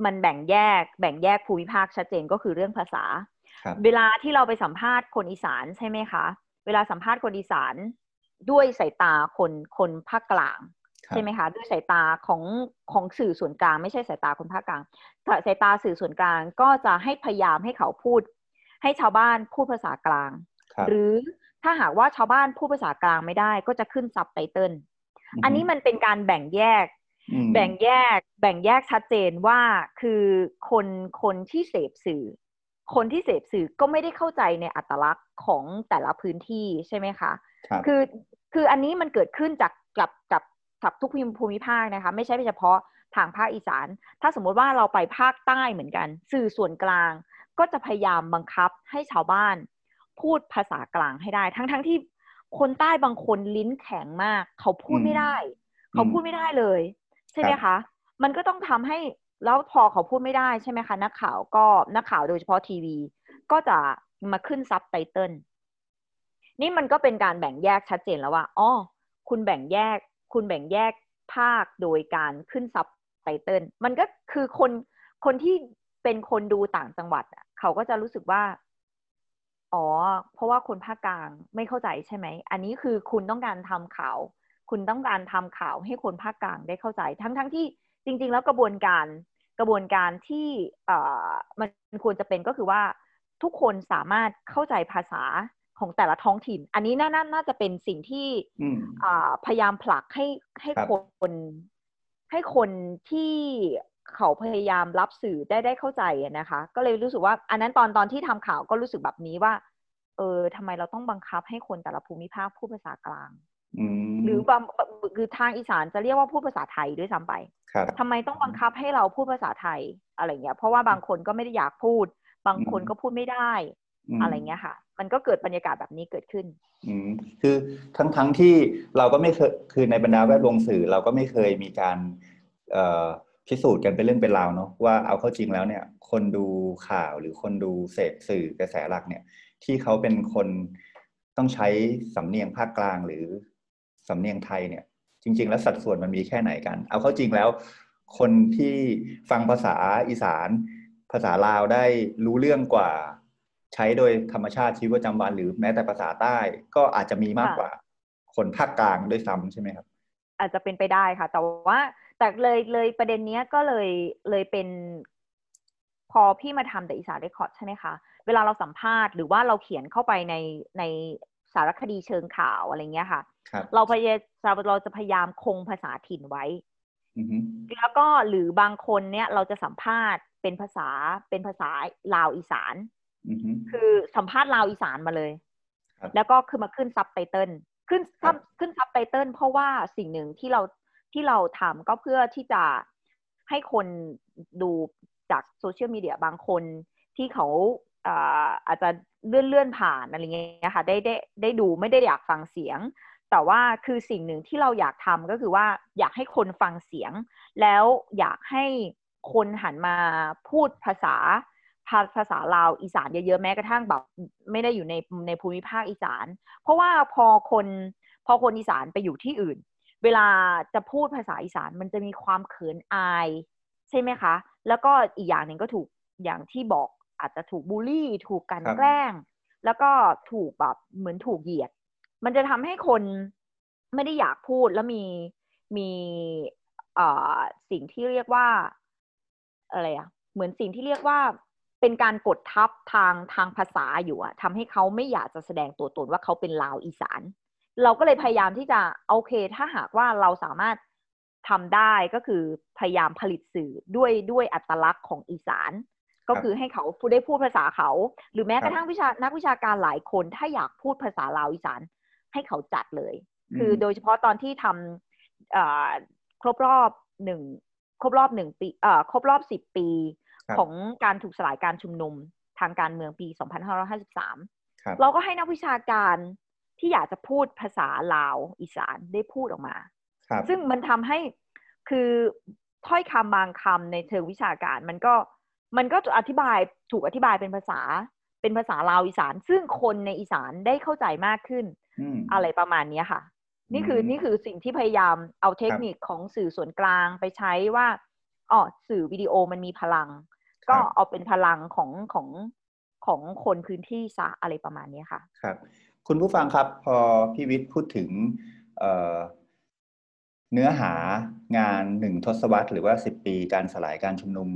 มันแบ่งแยกแบ่งแยกภูมิภาคชัดเจนก็คือเรื่องภาษา เวลาที่เราไปสัมภาษณ์คนอีสานใช่ไหมคะ เวลาสัมภาษณ์คนอีสานด้วยสายตาคนคนภาคกลางใช่ไหมคะด้วยสายตาของของสื่อส่วนกลางไม่ใช่สายตาคนภาคกลางสายตาสื่อส่วนกลางก็จะให้พยายามให้เขาพูด ให้ชาวบ้านพูดภาษากลาง หรือ ถ้าหากว่าชาวบ้านพูดภาษากลางไม่ได้ก็จะขึ้นซับไตเติลอันนี้มันเป็นการแบ่งแยก แบ่งแยก แบ่งแยกชัดเจนว่าคือคนคนที่เสพสื่อ คนที่เสพสื่อก็ไม่ได้เข้าใจในอัตลักษณ์ของแต่ละพื้นที่ใช่ไหมคะคือคืออันนี้มันเกิดขึ้นจากกับกับกับทุกภูมิภาคนะคะ ไม่ใช่เฉพาะทางภาคอีสาน ถ้าสมมติว่าเราไปภาคใต้เหมือนกัน สื่อส่วนกลางก็จะพยายามบังคับให้ชาวบ้าน พูดภาษากลางให้ได้ ทั้งทั้งที่คนใต้บางคนลิ้นแข็งมาก เขาพูดไม่ได้ เขาพูดไม่ได้เลย ใช่ไหมคะ มันก็ต้องทำให้แล้วพอเขาพูดไม่ได้ใช่ไหมคะ นักข่าวก็นักข่าวโดยเฉพาะทีวี ก็จะมาขึ้นซับไตเติลนี่มันก็เป็นการแบ่งแยกชัดเจนแล้วว่าอ๋อคุณแบ่งแยก คุณแบ่งแยกภาคโดยการขึ้นซับไตเติลมันก็คือคนคนที่เป็นคนดูต่างจังหวัดเขาก็จะรู้สึกว่า อ๋อ เพราะว่าคนภาคกลางไม่เข้าใจใช่ไหม อันนี้คือคุณต้องการทำข่าว คุณต้องการทำข่าวให้คนภาคกลางได้เข้าใจ ทั้งๆทที่จริง ๆ แล้วกระบวนการกระบวนการที่มันควรจะเป็นก็คือว่าทุกคนสามารถเข้าใจภาษาของแต่ละท้องถิ่น อันนี้น่าน่าจะเป็นสิ่งที่พยายามผลักให้ให้คนให้คนที่ เขาพยายามรับสื่อได้ได้เข้าใจนะคะ ก็เลยรู้สึกว่าอันนั้นตอนตอนที่ทำข่าวก็รู้สึกแบบนี้ว่า เออทำไมเราต้องบังคับให้คนแต่ละภูมิภาคพูดภาษากลางหรือบางคือทางอีสานจะเรียกว่าพูดภาษาไทยด้วยซ้ำไปทำไมต้องบังคับให้เราพูดภาษาไทยอะไรเงี้ย เพราะว่าบางคนก็ไม่ได้อยากพูด บางคนก็พูดไม่ได้ อะไรเงี้ยค่ะ มันก็เกิดบรรยากาศแบบนี้เกิดขึ้น อืมคือทั้งทั้งที่เราก็ไม่เคยคือในบรรดาแวดวงสื่อเราก็ไม่เคยมีการ เอ่อ พิสูจน์กันเป็นเรื่องเป็นราวเนาะว่าเอาเข้าจริงแล้วเนี่ย คนดูข่าวหรือคนดูเสพสื่อกระแสหลักเนี่ย ที่เขาเป็นคนต้องใช้สำเนียงภาคกลางหรือสำเนียงไทยเนี่ย จริง ๆ แล้วสัดส่วนมันมีแค่ไหนกัน เอาเข้าจริงแล้ว คนที่ฟังภาษาอีสาน ภาษาลาวได้รู้เรื่องกว่า ใช้โดยธรรมชาติชีวิตประจำวันหรือแม้แต่ภาษาใต้ก็อาจจะมีมากกว่า คนภาคกลางด้วยซ้ำใช่ไหมครับ อาจจะเป็นไปได้ค่ะ แต่ว่า แต่เลยเลยประเด็นเนี้ยก็เลยเลยเป็นพอพี่มาทำแต่อีสานเรคคอร์ดใช่ไหมคะ เวลาเราสัมภาษณ์หรือว่าเราเขียนเข้าไปในในสารคดีเชิงข่าวอะไรเงี้ยค่ะเราพยายามเราจะพยายามคงภาษาถิ่นไว้ แล้วก็หรือบางคนเนี่ยเราจะสัมภาษณ์เป็นภาษาเป็นภาษาลาวอีสาน คือสัมภาษณ์ลาวอีสานมาเลย แล้วก็คือมาขึ้นซับไตเติลขึ้นซับขึ้นซับไตเติลเพราะว่าสิ่งหนึ่งที่เรา ที่เราทำก็เพื่อที่จะให้คนดูจากโซเชียลมีเดียบางคนที่เขาอาจจะเลื่อนเลื่อนผ่านอะไรเงี้ยค่ะได้ได้ได้ดูไม่ได้อยากฟังเสียง แต่ว่าคือสิ่งหนึ่งที่เราอยากทำก็คือว่าอยากให้คนฟังเสียง แล้วอยากให้คนหันมาพูดภาษาภาษาลาวอีสานเยอะๆแม้กระทั่งแบบไม่ได้อยู่ในในภูมิภาคอีสาน เพราะว่าพอคนพอคนอีสานไปอยู่ที่อื่น เวลาจะพูดภาษาอีสานมันจะมีความเขินอาย ใช่ไหมคะ แล้วก็อีกอย่างหนึ่งก็ถูกอย่างที่บอกอาจจะถูกบูลลี่ ถูกกันแกล้ง แล้วก็ถูกแบบเหมือนถูกเหยียด มันจะทำให้คนไม่ได้อยากพูดแล้วมีมีสิ่งที่เรียกว่าอะไรอะเหมือนสิ่งที่เรียกว่าเป็นการกดทับทางทางภาษาอยู่อะทำให้เขาไม่อยากจะแสดงตัวตนว่าเขาเป็นลาวอีสาน เราก็เลยพยายามที่จะโอเค ถ้าหากว่าเราสามารถทำได้ก็คือพยายามผลิตสื่อด้วยด้วยอัตลักษณ์ของอีสาน ก็คือให้เขาพูดได้พูดภาษาเขา หรือแม้กระทั่งวิชานักวิชาการหลายคนถ้าอยากพูดภาษาลาวอีสานให้เขาจัดเลย คือโดยเฉพาะตอนที่ทำครบรอบหนึ่งครบรอบหนึ่งปีเอ่อครบรอบสิบปีของการถูกสลายการชุมนุมทางการเมืองปี 2553 เราก็ให้นักวิชาการ ที่อยากจะพูดภาษาลาวอีสานได้พูดออกมา ซึ่งมันทำให้คือถ้อยคำบางคำในเชิงวิชาการ มันก็มันก็อธิบายถูกอธิบายเป็นภาษาเป็นภาษาลาวอีสาน ซึ่งคนในอีสานได้เข้าใจมากขึ้นอะไรประมาณนี้ค่ะ นี่คือนี่คือสิ่งที่พยายามเอาเทคนิคของสื่อส่วนกลางไปใช้ว่าอ๋อสื่อวิดีโอมันมีพลัง ก็เอาเป็นพลังของของของคนพื้นที่ซะอะไรประมาณนี้ค่ะ ครับ คุณผู้ฟังครับ พอพี่วิทย์พูดถึงเเนื้อหางานหนึ่งทศวรรษหรือว่าสิบปีการสลายการชุมนุม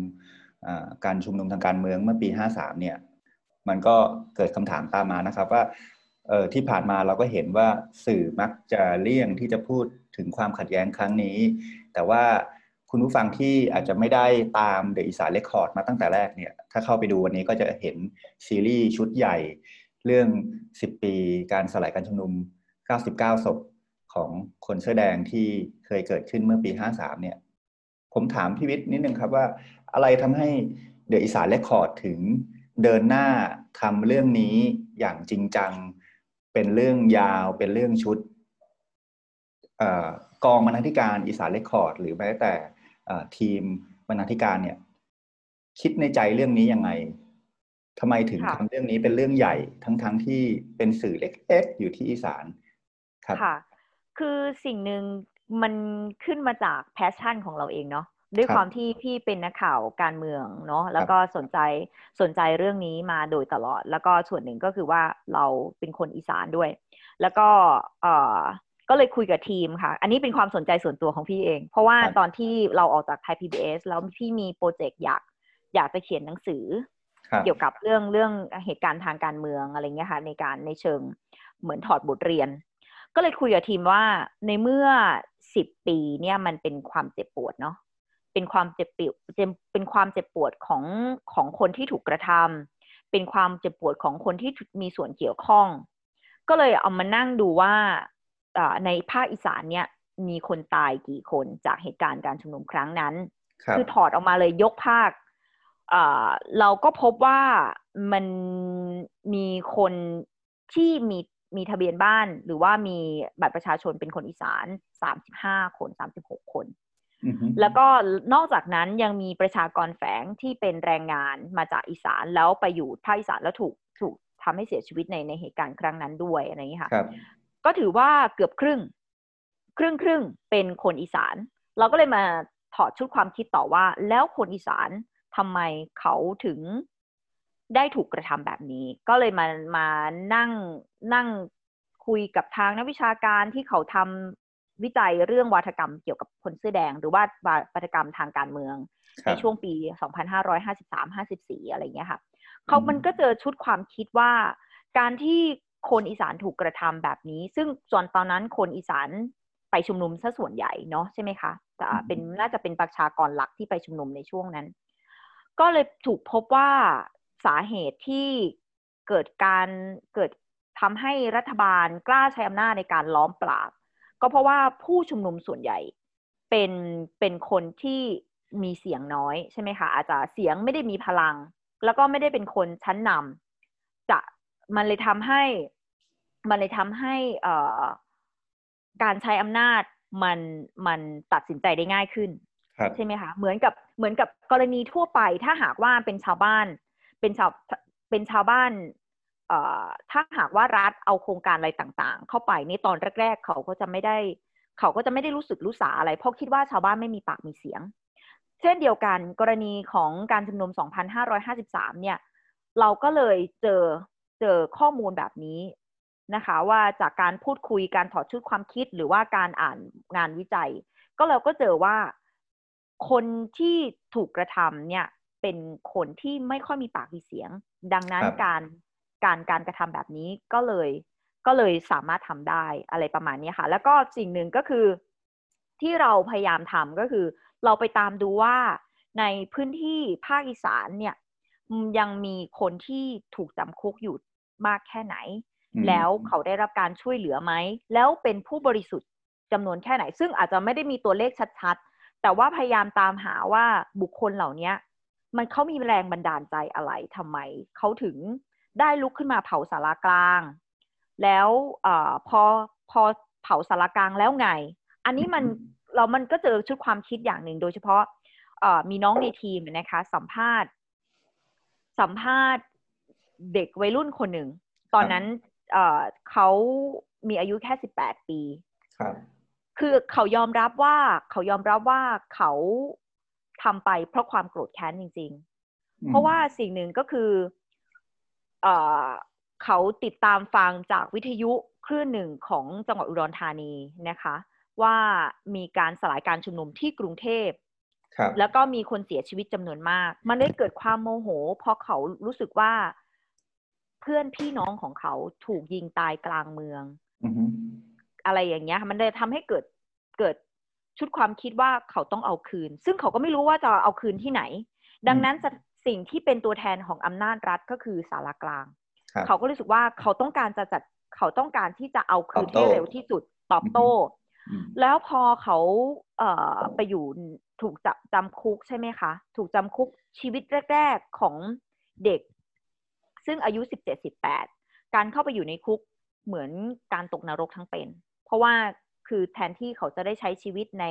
การชุมนุมทางการเมืองเมื่อปีห้าสามเนี่ย มันก็เกิดคำถามตามมานะครับว่าที่ผ่านมาเราก็เห็นว่าสื่อมักจะเลี่ยงที่จะพูดถึงความขัดแย้งครั้งนี้ แต่ว่าคุณผู้ฟังที่อาจจะไม่ได้ตาม The Isaan Record มาตั้งแต่แรกเนี่ย ถ้าเข้าไปดูวันนี้ก็จะเห็นซีรีส์ชุดใหญ่ เรื่อง 10 ปีการสลายการชุมนุม 99 ศพของคนเสื้อแดงที่เคยเกิดขึ้นเมื่อปี 53 เนี่ย ผมถามพี่วิทย์นิดนึงครับว่าอะไรทำให้ The Isaan Record ถึงเดินหน้าทำเรื่องนี้อย่างจริงจัง เป็นเรื่องยาวเป็นเรื่องชุดกองบรรณาธิการ Isaan Record หรือแม้แต่ทีมบรรณาธิการเนี่ย คิดในใจเรื่องนี้ยังไง ทำไมถึงทำเรื่องนี้เป็นเรื่องใหญ่ทั้งๆที่เป็นสื่อเล็กๆอยู่ที่อีสานครับค่ะ คือสิ่งหนึ่งมันขึ้นมาจาก passion ของเราเองเนาะด้วยความที่พี่เป็นนักข่าวการเมืองเนาะแล้วก็สนใจสนใจเรื่องนี้มาโดยตลอด แล้วก็ส่วนหนึ่งก็คือว่าเราเป็นคนอีสานด้วย แล้วก็เอ่อก็เลยคุยกับทีมค่ะ อันนี้เป็นความสนใจส่วนตัวของพี่เอง เพราะว่าตอนที่เราออกจากไทย PBS แล้วพี่มีโปรเจกต์อยากอยากจะเขียนหนังสือ เกี่ยวกับเรื่องเรื่องเหตุการณ์ทางการเมืองอะไรเงี้ยค่ะในการในเชิงเหมือนถอดบทเรียน ก็เลยคุยกับทีมว่าในเมื่อสิบปีเนี่ยมันเป็นความเจ็บปวดเนาะเป็นความเจ็บปวดเป็นความเจ็บปวดของของคนที่ถูกกระทำเป็นความเจ็บปวดของคนที่มีส่วนเกี่ยวข้อง ก็เลยเอามานั่งดูว่าในภาคอีสานเนี่ยมีคนตายกี่คนจากเหตุการณ์การชุมนุมครั้งนั้น คือถอดออกมาเลยยกภาค เราก็พบว่ามันมีคนที่มีมีทะเบียนบ้านหรือว่ามีบัตรประชาชนเป็นคนอีสานสามสิบห้าคนสามสิบหกคน แล้วก็นอกจากนั้นยังมีประชากรแฝงที่เป็นแรงงานมาจากอีสานแล้วไปอยู่ภาคอีสานแล้วถูกถูกทำให้เสียชีวิตในในเหตุการณ์ครั้งนั้นด้วยอะไรอย่างนี้ค่ะก็ถือว่าเกือบครึ่ง ครึ่งครึ่งเป็นคนอีสาน เราก็เลยมาถอดชุดความคิดต่อว่า แล้วคนอีสาน ทำไมเขาถึงได้ถูกกระทำแบบนี้ ก็เลยมามานั่งนั่งคุยกับทางนักวิชาการที่เขาทำวิจัยเรื่องวัฒกรรมเกี่ยวกับคนเสื้อแดง หรือว่าวัฒกรรมทางการเมือง ในช่วงปี 2553-54 อะไรเงี้ยค่ะเขามันก็เจอชุดความคิดว่าการที่คนอีสานถูกกระทำแบบนี้ ซึ่งส่วนตอนนั้นคนอีสานไปชุมนุมซะส่วนใหญ่เนาะใช่ไหมคะจะเป็นน่าจะเป็นประชากรหลักที่ไปชุมนุมในช่วงนั้น ก็เลยถูกพบว่าสาเหตุที่เกิดการเกิดทำให้รัฐบาลกล้าใช้อำนาจในการล้อมปราบ ก็เพราะว่าผู้ชุมนุมส่วนใหญ่เป็นเป็นคนที่มีเสียงน้อยใช่ไหมคะอาจจะเสียงไม่ได้มีพลัง แล้วก็ไม่ได้เป็นคนชั้นนำจะมันเลยทำให้มันเลยทำให้อ่การใช้อำนาจมันมันตัดสินใจได้ง่ายขึ้นใช่ไหมคะ เหมือนกับ เหมือนกับกรณีทั่วไป ถ้าหากว่าเป็นชาวบ้าน เป็นชาวเป็นชาวบ้านถ้าหากว่ารัฐเอาโครงการอะไรต่างๆ เข้าไปนี่ตอนแรก ๆ เขาก็จะไม่ได้ เขาก็จะไม่ได้รู้สึกรู้สาอะไร เพราะคิดว่าชาวบ้านไม่มีปากมีเสียง เช่นเดียวกันกรณีของการชุมนุม 2553 เนี่ย เราก็เลยเจอเจอข้อมูลแบบนี้นะคะ ว่าจากการพูดคุยการถอดชุดความคิดหรือว่าการอ่านงานวิจัย ก็เราก็เจอว่า คนที่ถูกกระทำเนี่ยเป็นคนที่ไม่ค่อยมีปากมีเสียง ดังนั้นการการการกระทำแบบนี้ก็เลย ก็เลยสามารถทำได้อะไรประมาณนี้ค่ะ แล้วก็สิ่งหนึ่งก็คือ ที่เราพยายามทำก็คือ เราไปตามดูว่าในพื้นที่ภาคอีสานเนี่ย ยังมีคนที่ถูกจำคุกอยู่มากแค่ไหน แล้วเขาได้รับการช่วยเหลือไหม แล้วเป็นผู้บริสุทธิ์จำนวนแค่ไหน ซึ่งอาจจะไม่ได้มีตัวเลขชัดๆ แต่ว่าพยายามตามหาว่าบุคคลเหล่านี้มันเขามีแรงบันดาลใจอะไรทำไมเขาถึงได้ลุกขึ้นมาเผาสารากลาง แล้วอพอพอเผาสารกลางแล้วไง อันนี้มันเรามันก็เจอชุดความคิดอย่างหนึ่งโดยเฉพาะมีน้องในทีมนะคะ สัมภาษณ์ สัมภาษณ์เด็กวัยรุ่นคนหนึ่ง ตอนนั้นเขามีอายุแค่สิบแปดปี ครับคือเขายอมรับว่าเขายอมรับว่าเขาทำไปเพราะความโกรธแค้นจริง ๆ เพราะว่าสิ่งหนึ่งก็คือเขาติดตามฟังจากวิทยุคลื่นหนึ่งของจังหวัดอุดรธานีนะคะ ว่ามีการสลายการชุมนุมที่กรุงเทพแล้วก็มีคนเสียชีวิตจำนวนมาก มันได้เกิดความโมโห เพราะเขารู้สึกว่าเพื่อนพี่น้องของเขาถูกยิงตายกลางเมือง อะไรอย่างเงี้ย มันเลยทำให้เกิดเกิดชุดความคิดว่าเขาต้องเอาคืน ซึ่งเขาก็ไม่รู้ว่าจะเอาคืนที่ไหน ดังนั้นสิ่งที่เป็นตัวแทนของอำนาจรัฐก็คือสารกลาง เขาก็รู้สึกว่าเขาต้องการจะจัดเขาต้องการที่จะเอาคืนให้เร็วที่สุดตอบโต้ แล้วพอเขาเอ่อไปอยู่ถูกจับจำคุกใช่ไหมคะ ถูกจำคุกชีวิตแรก ๆของเด็ก ซึ่งอายุสิบเจ็ดสิบแปดการเข้าไปอยู่ในคุกเหมือนการตกนรกทั้งเป็น เพราะว่าคือแทนที่เขาจะได้ใช้ชีวิตใน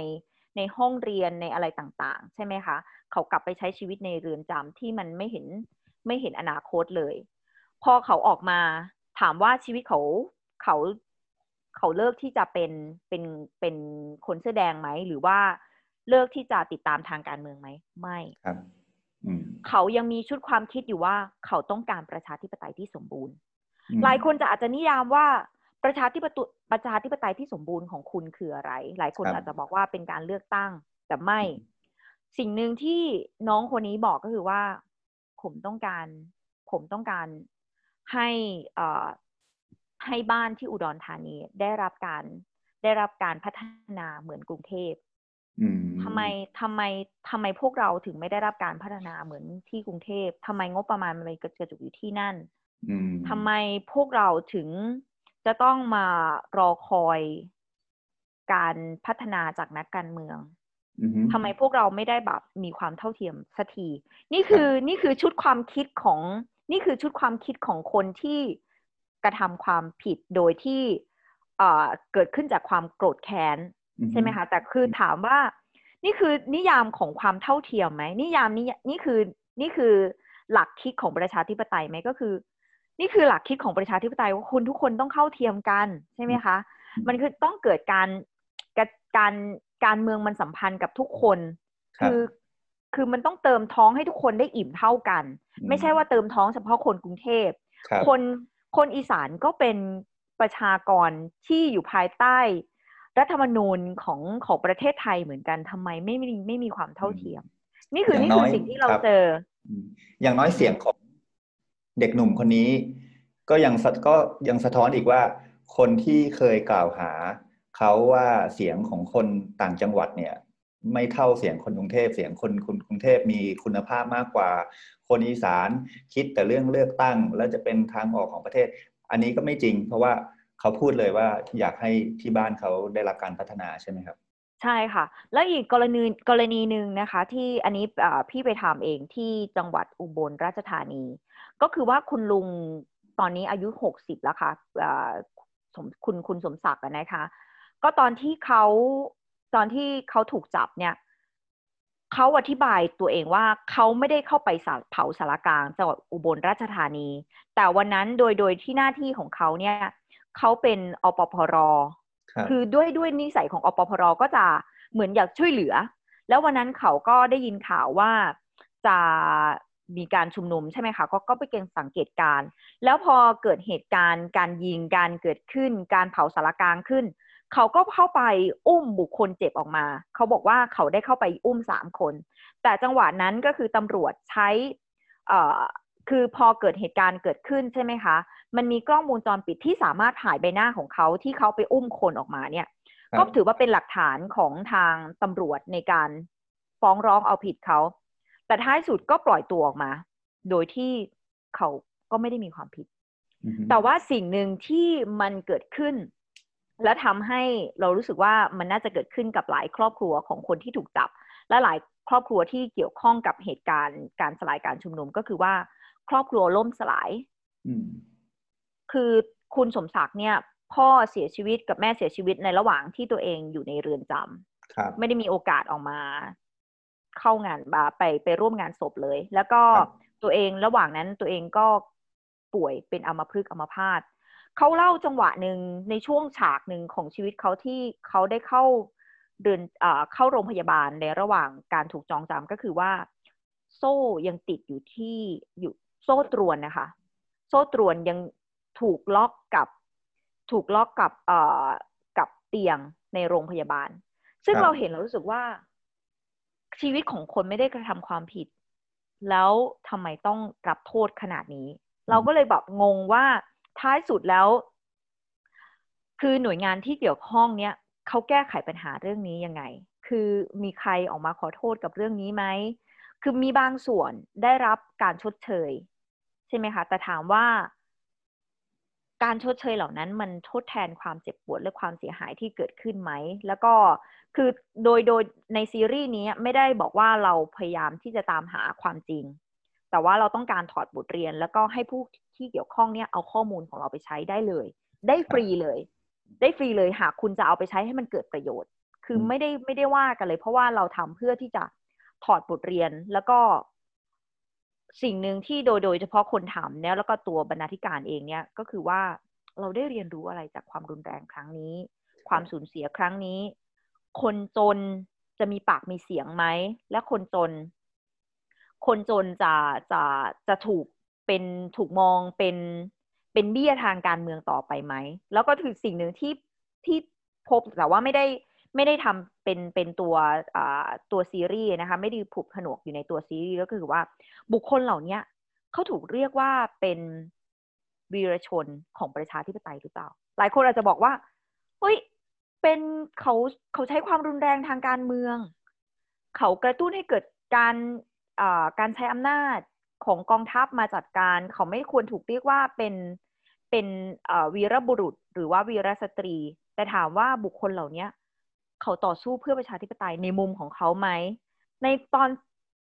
ในห้องเรียนในอะไรต่างๆ ใช่ไหมคะ เขากลับไปใช้ชีวิตในเรือนจำที่มันไม่เห็นไม่เห็นอนาคตเลย พอเขาออกมาถามว่าชีวิตเขาเขาเขาเลิกที่จะเป็นเป็นเป็นคนเสื้อแดงไหม หรือว่าเลิกที่จะติดตามทางการเมืองไหม ไม่ครับเขายังมีชุดความคิดอยู่ว่าเขาต้องการประชาธิปไตยที่สมบูรณ์ หลายคนจะอาจจะนิยามว่า ประชาธิปไตยประชาธิปไตยที่สมบูรณ์ของคุณคืออะไร หลายคนอาจจะบอกว่าเป็นการเลือกตั้ง แต่ไม่ สิ่งหนึ่งที่น้องคนนี้บอกก็คือว่า ผมต้องการ ผมต้องการให้อ่ให้บ้านที่อุดรธานีได้รับการได้รับการพัฒนาเหมือนกรุงเทพทำไมทำไมทำไมพวกเราถึงไม่ได้รับการพัฒนาเหมือนที่กรุงเทพทำไมงบประมาณมันเลยกระจุกอยู่ที่นั่นทำไมพวกเราถึง จะต้องมารอคอยการพัฒนาจากนักการเมืองทำไมพวกเราไม่ได้แบบมีความเท่าเทียมสักทีนี่คือนี่คือชุดความคิดของนี่คือชุดความคิดของคนที่กระทำความผิดโดยที่เกิดขึ้นจากความโกรธแค้นใช่ไหมคะ แต่คือถามว่า นี่คือนิยามของความเท่าเทียมไหมนิยามนี้นี่คือนี่คือหลักคิดของประชาธิปไตยไหมก็คือ นี่คือหลักคิดของประชาธิปไตยว่าคุณทุกคนต้องเข้าเทียมกันใช่ไหมคะ มันคือต้องเกิดการการการเมืองมันสัมพันธ์กับทุกคน คือคือมันต้องเติมท้องให้ทุกคนได้อิ่มเท่ากัน ไม่ใช่ว่าเติมท้องเฉพาะคนกรุงเทพคนคนอีสานก็เป็นประชากรที่อยู่ภายใต้ รัฐธรรมนูญของของประเทศไทยเหมือนกันทำไมไม่ไม่ไม่มีความเท่าเทียม นี่คือนี่คือสิ่งที่เราเจอ อย่างน้อยเสียงของ เด็กหนุ่มคนนี้ก็ยังก็ยังสะท้อนอีกว่า คนที่เคยกล่าวหาเขาว่าเสียงของคนต่างจังหวัดเนี่ย ไม่เท่าเสียงคนกรุงเทพเสียงคนคนกรุงเทพมีคุณภาพมากกว่า คนอีสานคิดแต่เรื่องเลือกตั้ง แล้วจะเป็นทางออกของประเทศ อันนี้ก็ไม่จริง เพราะว่าเขาพูดเลยว่าอยากให้ที่บ้านเขาได้รับการพัฒนาใช่ไหมครับใช่ค่ะ แล้วอีกกรณีกรณีหนึ่งนะคะ ที่อันนี้พี่ไปทำเองที่จังหวัดอุบลราชธานี ก็คือว่าคุณลุงตอนนี้อายุหกสิบแล้วค่ะสมคุณคุณสมศักดิ์นะคะ ก็ตอนที่เขาตอนที่เขาถูกจับเนี่ยเขาอธิบายตัวเองว่าเขาไม่ได้เข้าไปเผาสารกลางจังหวัดอุบลราชธานี แต่วันนั้นโดยโดยที่หน้าที่ของเขาเนี่ยเขาเป็นอปพรคือด้วยด้วยนิสัยของอปพรก็จะเหมือนอยากช่วยเหลือ แล้ววันนั้นเขาก็ได้ยินข่าวว่าจะ มีการชุมนุมใช่ไหมคะก็ก็ไปเก็งสังเกตการแล้วพอเกิดเหตุการณ์ การยิงการเกิดขึ้น การเผาสารกลางขึ้น เขาก็เข้าไปอุ้มบุคคลเจ็บออกมา เขาบอกว่าเขาได้เข้าไปอุ้มสามคน แต่จังหวะนั้นก็คือตำรวจใช้คือพอเกิดเหตุการณ์เกิดขึ้นใช่ไหมคะ มันมีกล้องวงจรปิดที่สามารถถ่ายใบหน้าของเขาที่เขาไปอุ้มคนออกมาเนี่ย ก็ถือว่าเป็นหลักฐานของทางตำรวจในการฟ้องร้องเอาผิดเขา แต่ท้ายสุดก็ปล่อยตัวออกมา โดยที่เขาก็ไม่ได้มีความผิด แต่ว่าสิ่งหนึ่งที่มันเกิดขึ้น และทำให้เรารู้สึกว่ามันน่าจะเกิดขึ้นกับหลายครอบครัวของคนที่ถูกจับ และหลายครอบครัวที่เกี่ยวข้องกับเหตุการณ์การสลายการชุมนุมก็คือว่า ครอบครัวล่มสลายคือคุณสมศักดิ์เนี่ย พ่อเสียชีวิตกับแม่เสียชีวิตในระหว่างที่ตัวเองอยู่ในเรือนจำไม่ได้มีโอกาสออกมา เข้างานบาไปไปร่วมงานศพเลย แล้วก็ตัวเองระหว่างนั้นตัวเองก็ป่วยเป็นอัมพฤกษ์อัมพาตเขาเล่าจังหวะหนึ่งในช่วงฉากหนึ่งของชีวิตเขาที่เขาได้เข้าเดินเข้าโรงพยาบาลในระหว่างการถูกจองจำก็คือว่า โซ่ยังติดอยู่ที่อยู่โซ่ตรวนนะคะ โซ่ตรวนยังถูกล็อกกับถูกล็อกกับเอ่อกับเตียงในโรงพยาบาล ซึ่งเราเห็นเรารู้สึกว่า ชีวิตของคนไม่ได้กระทำความผิด แล้วทำไมต้องรับโทษขนาดนี้ เราก็เลยแบบงงว่าท้ายสุดแล้ว คือหน่วยงานที่เกี่ยวข้องเนี้ยเขาแก้ไขปัญหาเรื่องนี้ยังไง คือมีใครออกมาขอโทษกับเรื่องนี้ไหม คือมีบางส่วนได้รับการชดเชย ใช่ไหมคะ แต่ถามว่า การชดเชยเหล่านั้นมันทดแทนความเจ็บปวดและความเสียหายที่เกิดขึ้นไหม แล้วก็คือโดยโดยในซีรีส์นี้ไม่ได้บอกว่าเราพยายามที่จะตามหาความจริง แต่ว่าเราต้องการถอดบทเรียน แล้วก็ให้ผู้ที่เกี่ยวข้องเนี่ยเอาข้อมูลของเราไปใช้ได้เลย ได้ฟรีเลย ได้ฟรีเลยหากคุณจะเอาไปใช้ให้มันเกิดประโยชน์ คือไม่ได้ไม่ได้ว่ากันเลย เพราะว่าเราทำเพื่อที่จะถอดบทเรียนแล้วก็ สิ่งหนึ่งที่โดยโดยเฉพาะคนถามเนี่ยแล้วก็ตัวบรรณาธิการเองเนี่ยก็คือว่าเราได้เรียนรู้อะไรจากความรุนแรงครั้งนี้ ความสูญเสียครั้งนี้ คนจนจะมีปากมีเสียงไหม และคนจน คนจนจะจะจะถูกเป็นถูกมองเป็นเป็นเบี้ยทางการเมืองต่อไปไหม แล้วก็ถือสิ่งหนึ่งที่ที่พบแต่ว่าไม่ได้ ไม่ได้ทำเป็นเป็นตัวตัวซีรีส์นะคะ ไม่ได้ผูกผนวกอยู่ในตัวซีรีส์ก็คือว่า บุคคลเหล่านี้เขาถูกเรียกว่าเป็นวีรชนของประชาธิปไตยหรือเปล่า หลายคนอาจจะบอกว่าเฮ้ยเป็นเขาเขาใช้ความรุนแรงทางการเมือง เขากระตุ้นให้เกิดการการใช้อำนาจของกองทัพมาจัดการ เขาไม่ควรถูกเรียกว่าเป็นเป็นวีรบุรุษหรือว่าวีรสตรี แต่ถามว่าบุคคลเหล่านี้ เขาต่อสู้เพื่อประชาธิปไตยในมุมของเขาไหม ในตอน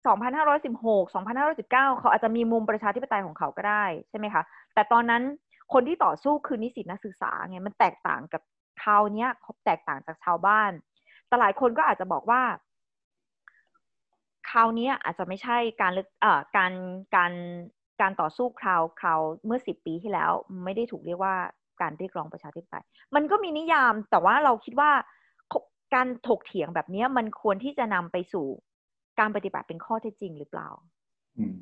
2516 2519 เขาอาจจะมีมุมประชาธิปไตยของเขาก็ได้ใช่ไหมคะ แต่ตอนนั้นคนที่ต่อสู้คือนิสิตนักศึกษาไง มันแตกต่างกับคราวนี้แตกต่างจากชาวบ้าน แต่หลายคนก็อาจจะบอกว่าคราวนี้อาจจะไม่ใช่การเอ่อการการการต่อสู้คราวคราวเมื่อสิบปีที่แล้ว ไม่ได้ถูกเรียกว่าการเรียกร้องประชาธิปไตย มันก็มีนิยามแต่ว่าเราคิดว่า การถกเถียงแบบนี้มันควรที่จะนำไปสู่การปฏิบัติเป็นข้อเท็จจริงหรือเปล่าอืม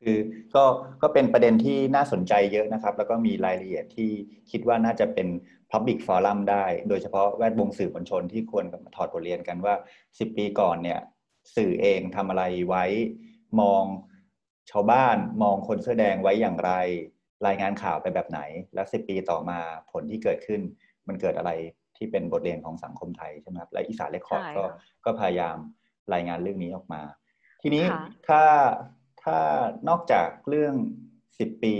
คือก็ก็เป็นประเด็นที่น่าสนใจเยอะนะครับ แล้วก็มีรายละเอียดที่คิดว่าน่าจะเป็น Public Forum ได้ โดยเฉพาะแวดวงสื่อมวลชนที่ควรมาถอดบทเรียนกันว่า 10 ปีก่อนเนี่ยสื่อเองทำอะไรไว้ มองชาวบ้านมองคนเสื้อแดงไว้อย่างไร รายงานข่าวไปแบบไหน แล้ว10 ปีต่อมาผลที่เกิดขึ้นมันเกิดอะไร ที่เป็นบทเรียนของสังคมไทยใช่ไหมครับและอีสานเรคคอร์ดก็ก็พยายามรายงานเรื่องนี้ออกมา ทีนี้ถ้าถ้านอกจากเรื่องสิบปี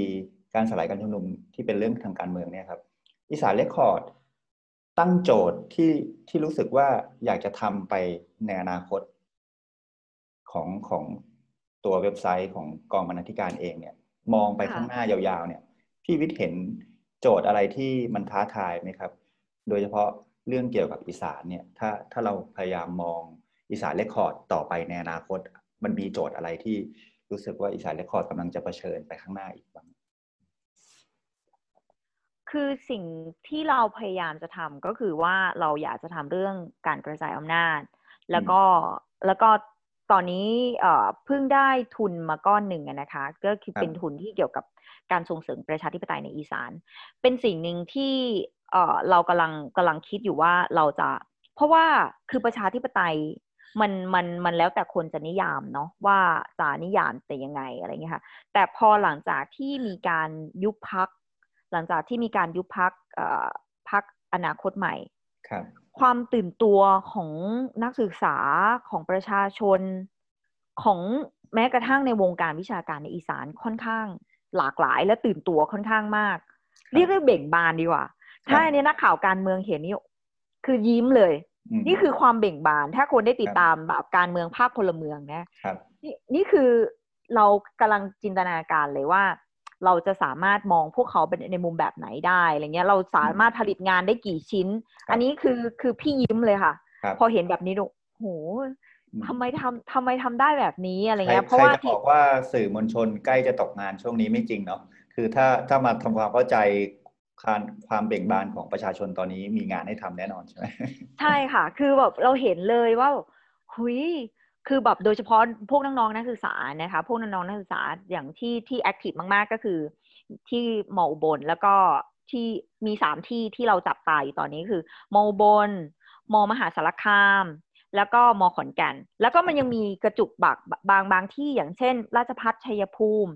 การสลายการชุมนุมที่เป็นเรื่องทางการเมืองเนี่ยครับIsaan Record ตั้งโจทย์ที่ที่รู้สึกว่าอยากจะทำไปในอนาคตของของตัวเว็บไซต์ของกองบรรณาธิการเองเนี่ย มองไปข้างหน้ายาวๆ เนี่ยพี่วิทย์เห็นโจทย์อะไรที่มันท้าทายไหมครับ โดยเฉพาะเรื่องเกี่ยวกับอีสานเนี่ยถ้าถ้าเราพยายามมอง Isaan Record ต่อไปในอนาคต มันมีโจทย์อะไรที่รู้สึกว่า Isaan Record กำลังจะเผชิญไปข้างหน้าอีกบ้างคือสิ่งที่เราพยายามจะทำก็คือว่าเราอยากจะทำเรื่องการกระจายอำนาจ แล้วก็แล้วก็ตอนนี้เพิ่งได้ทุนมาก้อนหนึ่งนะคะ ก็คือเป็นทุนที่เกี่ยวกับการส่งเสริมประชาธิปไตยในอีสาน เป็นสิ่งหนึ่งที่ เรากำลังกำลังคิดอยู่ว่าเราจะ เพราะว่าคือประชาธิปไตยมันมันมันแล้วแต่คนจะนิยามเนาะว่าจะนิยามแต่ยังไงอะไรเงี้ยค่ะแต่พอหลังจากที่มีการยุบพัก หลังจากที่มีการยุบพักพักอนาคตใหม่ครับความตื่นตัวของนักศึกษาของประชาชนของแม้กระทั่งในวงการวิชาการในอีสานค่อนข้างหลากหลายและตื่นตัวค่อนข้างมาก เรียกได้เบ่งบานดีกว่า ถ้าในนักข่าวการเมืองเห็นนี่คือยิ้มเลย นี่คือความเบ่งบาน ถ้าคนได้ติดตามแบบการเมืองภาคพลเมืองนะนี่นี่คือเรากำลังจินตนาการเลยว่า เราจะสามารถมองพวกเขาเป็นในมุมแบบไหนได้อะไรเงี้ย เราสามารถผลิตงานได้กี่ชิ้น อันนี้คือคือพี่ยิ้มเลยค่ะ พอเห็นแบบนี้ดูโหทำไมทำทำไมทำได้แบบนี้อะไรเงี้ยเพราะว่าที่บอกว่าสื่อมวลชนใกล้จะตกงานช่วงนี้ไม่จริงเนาะคือถ้าถ้ามาทำความเข้าใจ ความความเบ่งบานของประชาชนตอนนี้มีงานให้ทำแน่นอนใช่ไหมใช่ค่ะ คือแบบเราเห็นเลยว่าหุยคือแบบโดยเฉพาะพวกน้องๆนักศึกษานะคะพวกน้องๆนักศึกษาอย่างที่ที่แอคทีฟมากๆก็คือ ที่มออุบลแล้วก็ที่มีสามที่ที่เราจับตาอยู่ตอนนี้คือมออุบลมอมหาสารคาม แล้วก็มอขอนแก่น แล้วก็มันยังมีกระจุกบักบางบางที่อย่างเช่น ราชพัฒชัยภูมิ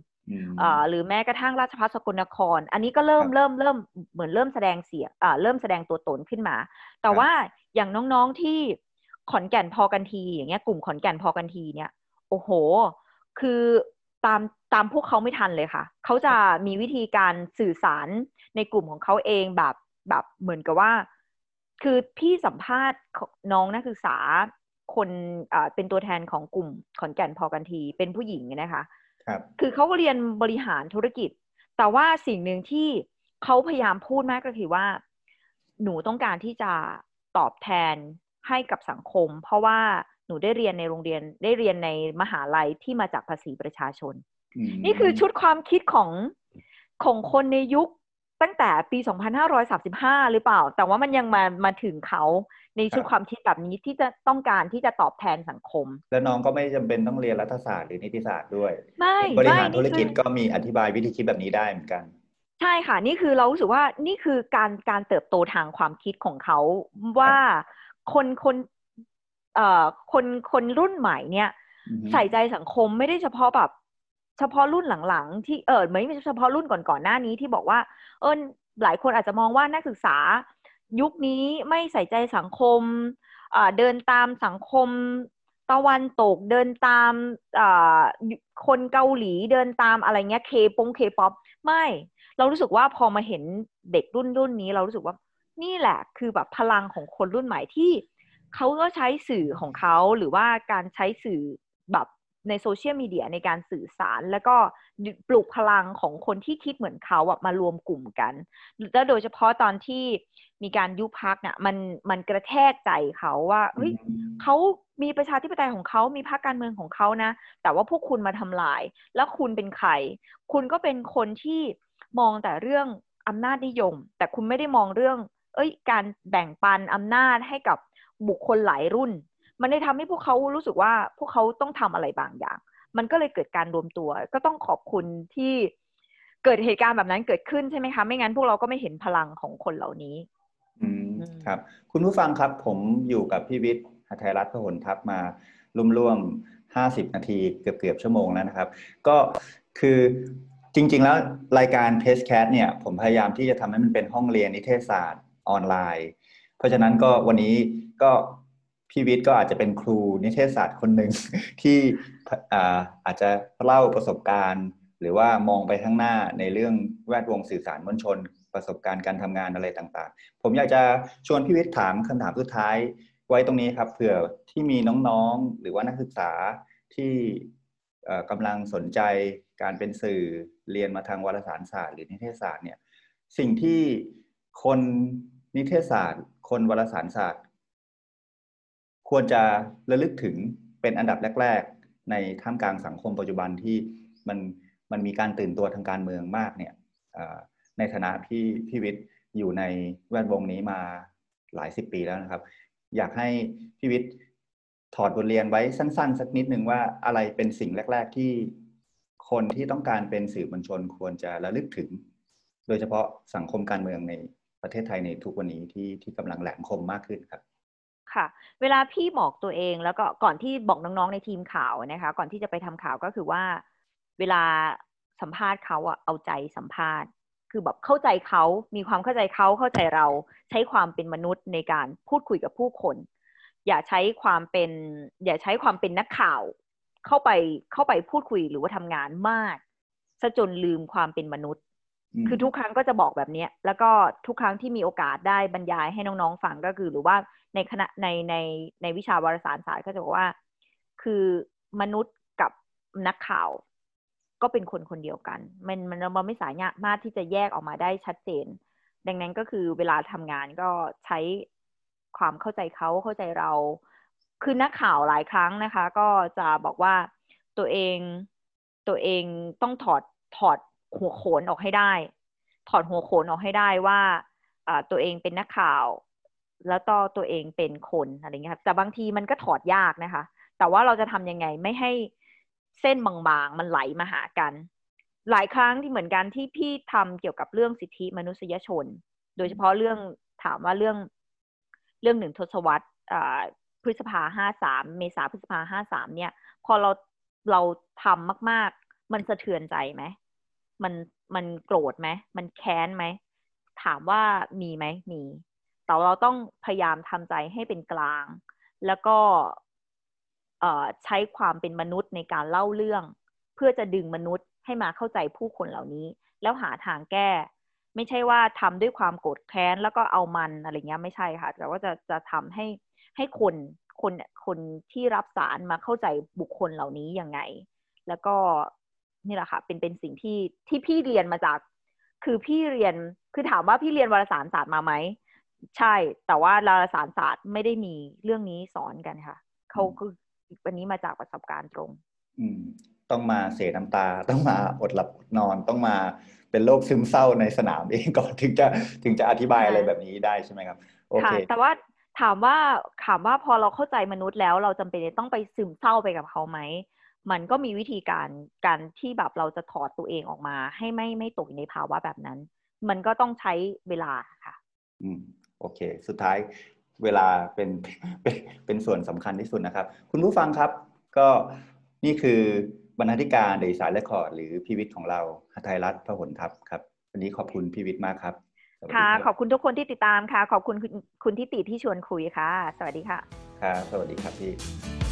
หรือแม้กระทั่งราชพัฒสกลนคร อันนี้ก็เริ่มเริ่มเริ่มเหมือนเริ่มแสดงเสียเริ่มแสดงตัวตนขึ้นมา แต่ว่าอย่างน้องๆที่ขอนแก่นพอกันที อย่างเงี้ยกลุ่มขอนแก่นพอกันทีเนี่ย โอ้โห คือตามตามพวกเขาไม่ทันเลยค่ะ เขาจะมีวิธีการสื่อสารในกลุ่มของเขาเองแบบแบบเหมือนกับว่า คือพี่สัมภาษณ์น้องนักศึกษาคนอ่าเป็นตัวแทนของกลุ่มขอนแก่นพอกันที เป็นผู้หญิงนะคะ ครับ คือเขาก็เรียนบริหารธุรกิจ แต่ว่าสิ่งหนึ่งที่เขาพยายามพูดมากก็คือว่า หนูต้องการที่จะตอบแทนให้กับสังคม เพราะว่าหนูได้เรียนในโรงเรียนได้เรียนในมหาลัยที่มาจากภาษีประชาชน นี่คือชุดความคิดของของคนในยุค ตั้งแต่ปี 2535 หรือเปล่า แต่ว่ามันยังมามาถึงเขาในชุดความคิดแบบนี้ที่จะต้องการที่จะตอบแทนสังคม แล้วน้องก็ไม่จำเป็นต้องเรียนรัฐศาสตร์หรือนิติศาสตร์ด้วย ไม่บริหารธุรกิจก็มีอธิบายวิธีคิดแบบนี้ได้เหมือนกัน ใช่ค่ะ นี่คือเรารู้สึกว่านี่คือการการเติบโตทางความคิดของเขาว่าคนคนเอ่อคนคนรุ่นใหม่เนี่ย ใส่ใจสังคมไม่ได้เฉพาะแบบ เฉพาะรุ่นหลังๆ ที่เออไม่ใช่เฉพาะรุ่นก่อนๆหน้านี้ที่บอกว่า เออหลายคนอาจจะมองว่านักศึกษายุคนี้ไม่ใส่ใจสังคมเดินตามสังคมตะวันตกเดินตามคนเกาหลีเดินตามอะไรเงี้ยเคปงเคป๊อปไม่ เรารู้สึกว่าพอมาเห็นเด็กรุ่นรุ่นนี้เรารู้สึกว่านี่แหละคือแบบพลังของคนรุ่นใหม่ที่เขาก็ใช้สื่อของเขาหรือว่าการใช้สื่อแบบ ในโซเชียลมีเดียในการสื่อสาร แล้วก็ปลุกพลังของคนที่คิดเหมือนเขาแบบมารวมกลุ่มกันแล้วโดยเฉพาะตอนที่มีการยุบพักเนี่ยมันมันกระแทกใจเขาว่าเฮ้ยเขามีประชาธิปไตยของเขามีพรรคการเมืองของเขานะ แต่ว่าพวกคุณมาทำลาย แล้วคุณเป็นใคร คุณก็เป็นคนที่มองแต่เรื่องอำนาจนิยม แต่คุณไม่ได้มองเรื่อง เอ้ย การแบ่งปันอำนาจให้กับบุคคลหลายรุ่น มันได้ทำให้พวกเขารู้สึกว่าพวกเขาต้องทำอะไรบางอย่าง มันก็เลยเกิดการรวมตัว ก็ต้องขอบคุณที่เกิดเหตุการณ์แบบนั้นเกิดขึ้นใช่ไหมคะ ไม่งั้นพวกเราก็ไม่เห็นพลังของคนเหล่านี้อืมครับ คุณผู้ฟังครับผมอยู่กับพี่วิทย์หทัยรัตน์พหลทัพมาร่วมๆห้าสิบนาทีเกือบเกือบชั่วโมงแล้วนะครับ ก็คือจริง ๆ แล้วรายการเพสแคสเนี่ย ผมพยายามที่จะทำให้มันเป็นห้องเรียนนิเทศศาสตร์ออนไลน์ เพราะฉะนั้นก็วันนี้ก็ พี่วิทย์ก็อาจจะเป็นครูนิเทศศาสตร์คนหนึ่งที่อาจจะเล่าประสบการณ์ หรือว่ามองไปข้างหน้าในเรื่องแวดวงสื่อสารมวลชน ประสบการณ์การทำงานอะไรต่างๆ ผมอยากจะชวนพี่วิทย์ถามคำถามสุดท้ายไว้ตรงนี้ครับเผื่อที่มีน้องๆ หรือว่านักศึกษาที่กำลังสนใจการเป็นสื่อเรียนมาทางวารสารศาสตร์หรือนิเทศศาสตร์เนี่ยสิ่งที่คนนิเทศศาสตร์ คนวารสารศาสตร์ ควรจะระลึกถึงเป็นอันดับแรก ๆ ในท่ามกลางสังคมปัจจุบันที่มันมันมีการตื่นตัวทางการเมืองมากเนี่ยในฐานะพี่พี่วิทย์อยู่ในแวดวงนี้มาหลายสิบปีแล้วนะครับ อยากให้พี่วิทย์ถอดบทเรียนไว้สั้น ๆ สักนิดหนึ่งว่าอะไรเป็นสิ่งแรก ๆ ที่คนที่ต้องการเป็นสื่อมวลชนควรจะระลึกถึง โดยเฉพาะสังคมการเมืองในประเทศไทยในทุกวันนี้ที่ที่กำลังแหลมคมมากขึ้นครับ ค่ะ เวลาพี่บอกตัวเองแล้วก็ก่อนที่บอกน้องๆในทีมข่าวนะคะ ก่อนที่จะไปทำข่าวก็คือว่า เวลาสัมภาษณ์เขาอะเอาใจสัมภาษณ์ คือแบบเข้าใจเขามีความเข้าใจเขาเข้าใจเรา ใช้ความเป็นมนุษย์ในการพูดคุยกับผู้คน อย่าใช้ความเป็น อย่าใช้ความเป็นนักข่าว เข้าไปเข้าไปพูดคุยหรือว่าทำงานมากซะจนลืมความเป็นมนุษย์ คือทุกครั้งก็จะบอกแบบนี้แล้วก็ทุกครั้งที่มีโอกาสได้บรรยายให้น้องๆฟังก็คือ หรือว่า ในคณะในในในวิชาวารสารศาสตร์ก็จะบอกว่า คือมนุษย์กับนักข่าว ก็เป็นคนคนเดียวกัน มันมันเราไม่สามารถที่จะแยกออกมาได้ชัดเจน ดังนั้นก็คือเวลาทำงานก็ใช้ความเข้าใจเขาเข้าใจเรา คือนักข่าวหลายครั้งนะคะ ก็จะบอกว่าตัวเองตัวเองต้องถอดถอดหัวโขนออกให้ได้ ถอดหัวโขนออกให้ได้ว่าตัวเองเป็นนักข่าว แล้วต่อตัวเองเป็นคนอะไรเงี้ยครับแต่บางทีมันก็ถอดยากนะคะ แต่ว่าเราจะทำยังไงไม่ให้เส้นบางๆ มันไหลมาหากัน หลายครั้งที่เหมือนกันที่พี่ทำเกี่ยวกับเรื่องสิทธิมนุษยชน โดยเฉพาะเรื่องถามว่าเรื่องเรื่องหนึ่งทศวรรษพฤษภาห้าสามเมษาพฤษภาห้าสามเนี่ย พอเราเราทำมาก ๆ มันสะเทือนใจไหม มันมันโกรธไหม มันแค้นไหม ถามว่ามีไหม มี แต่เราต้องพยายามทำใจให้เป็นกลาง แล้วก็ใช้ความเป็นมนุษย์ในการเล่าเรื่อง เพื่อจะดึงมนุษย์ให้มาเข้าใจผู้คนเหล่านี้ แล้วหาทางแก้ ไม่ใช่ว่าทำด้วยความโกรธแค้นแล้วก็เอามันอะไรเงี้ยไม่ใช่ค่ะ แต่ว่าจะจะทำให้ให้คนคนคนที่รับสารมาเข้าใจบุคคลเหล่านี้ยังไง แล้วก็นี่แหละค่ะ เป็นเป็นสิ่งที่ที่พี่เรียนมาจาก คือพี่เรียนคือถามว่าพี่เรียนวารสารศาสตร์มาไหม ใช่ แต่ว่าวารสารศาสตร์ไม่ได้มีเรื่องนี้สอนกันค่ะ เขาคือวันนี้มาจากประสบการณ์ตรง อืม ต้องมาเสียน้ำตา ต้องมาอดหลับนอน ต้องมาเป็นโรคซึมเศร้าในสนามเองก่อนถึงจะถึงจะอธิบายอะไรแบบนี้ได้ใช่ไหมครับ โอเค แต่ว่าถามว่าถามว่าพอเราเข้าใจมนุษย์แล้วเราจำเป็นต้องไปซึมเศร้าไปกับเขาไหม มันก็มีวิธีการการที่แบบเราจะถอดตัวเองออกมา ให้ไม่ไม่ตกในภาวะแบบนั้น มันก็ต้องใช้เวลาค่ะ อืม โอเค สุดท้ายเวลาเป็นเป็นเป็นส่วนสำคัญที่สุดนะครับ คุณผู้ฟังครับ ก็นี่คือบรรณาธิการเดยสายและคอร์ดหรือพีวิทย์ของเราหทัยรัฐพหลทัพครับ วันนี้ขอบคุณพีวิทย์มากครับค่ะ ขอบคุณทุกคนที่ติดตามค่ะ ขอบคุณคุณทิติที่ชวนคุยค่ะ สวัสดีค่ะค่ะสวัสดีครับพี่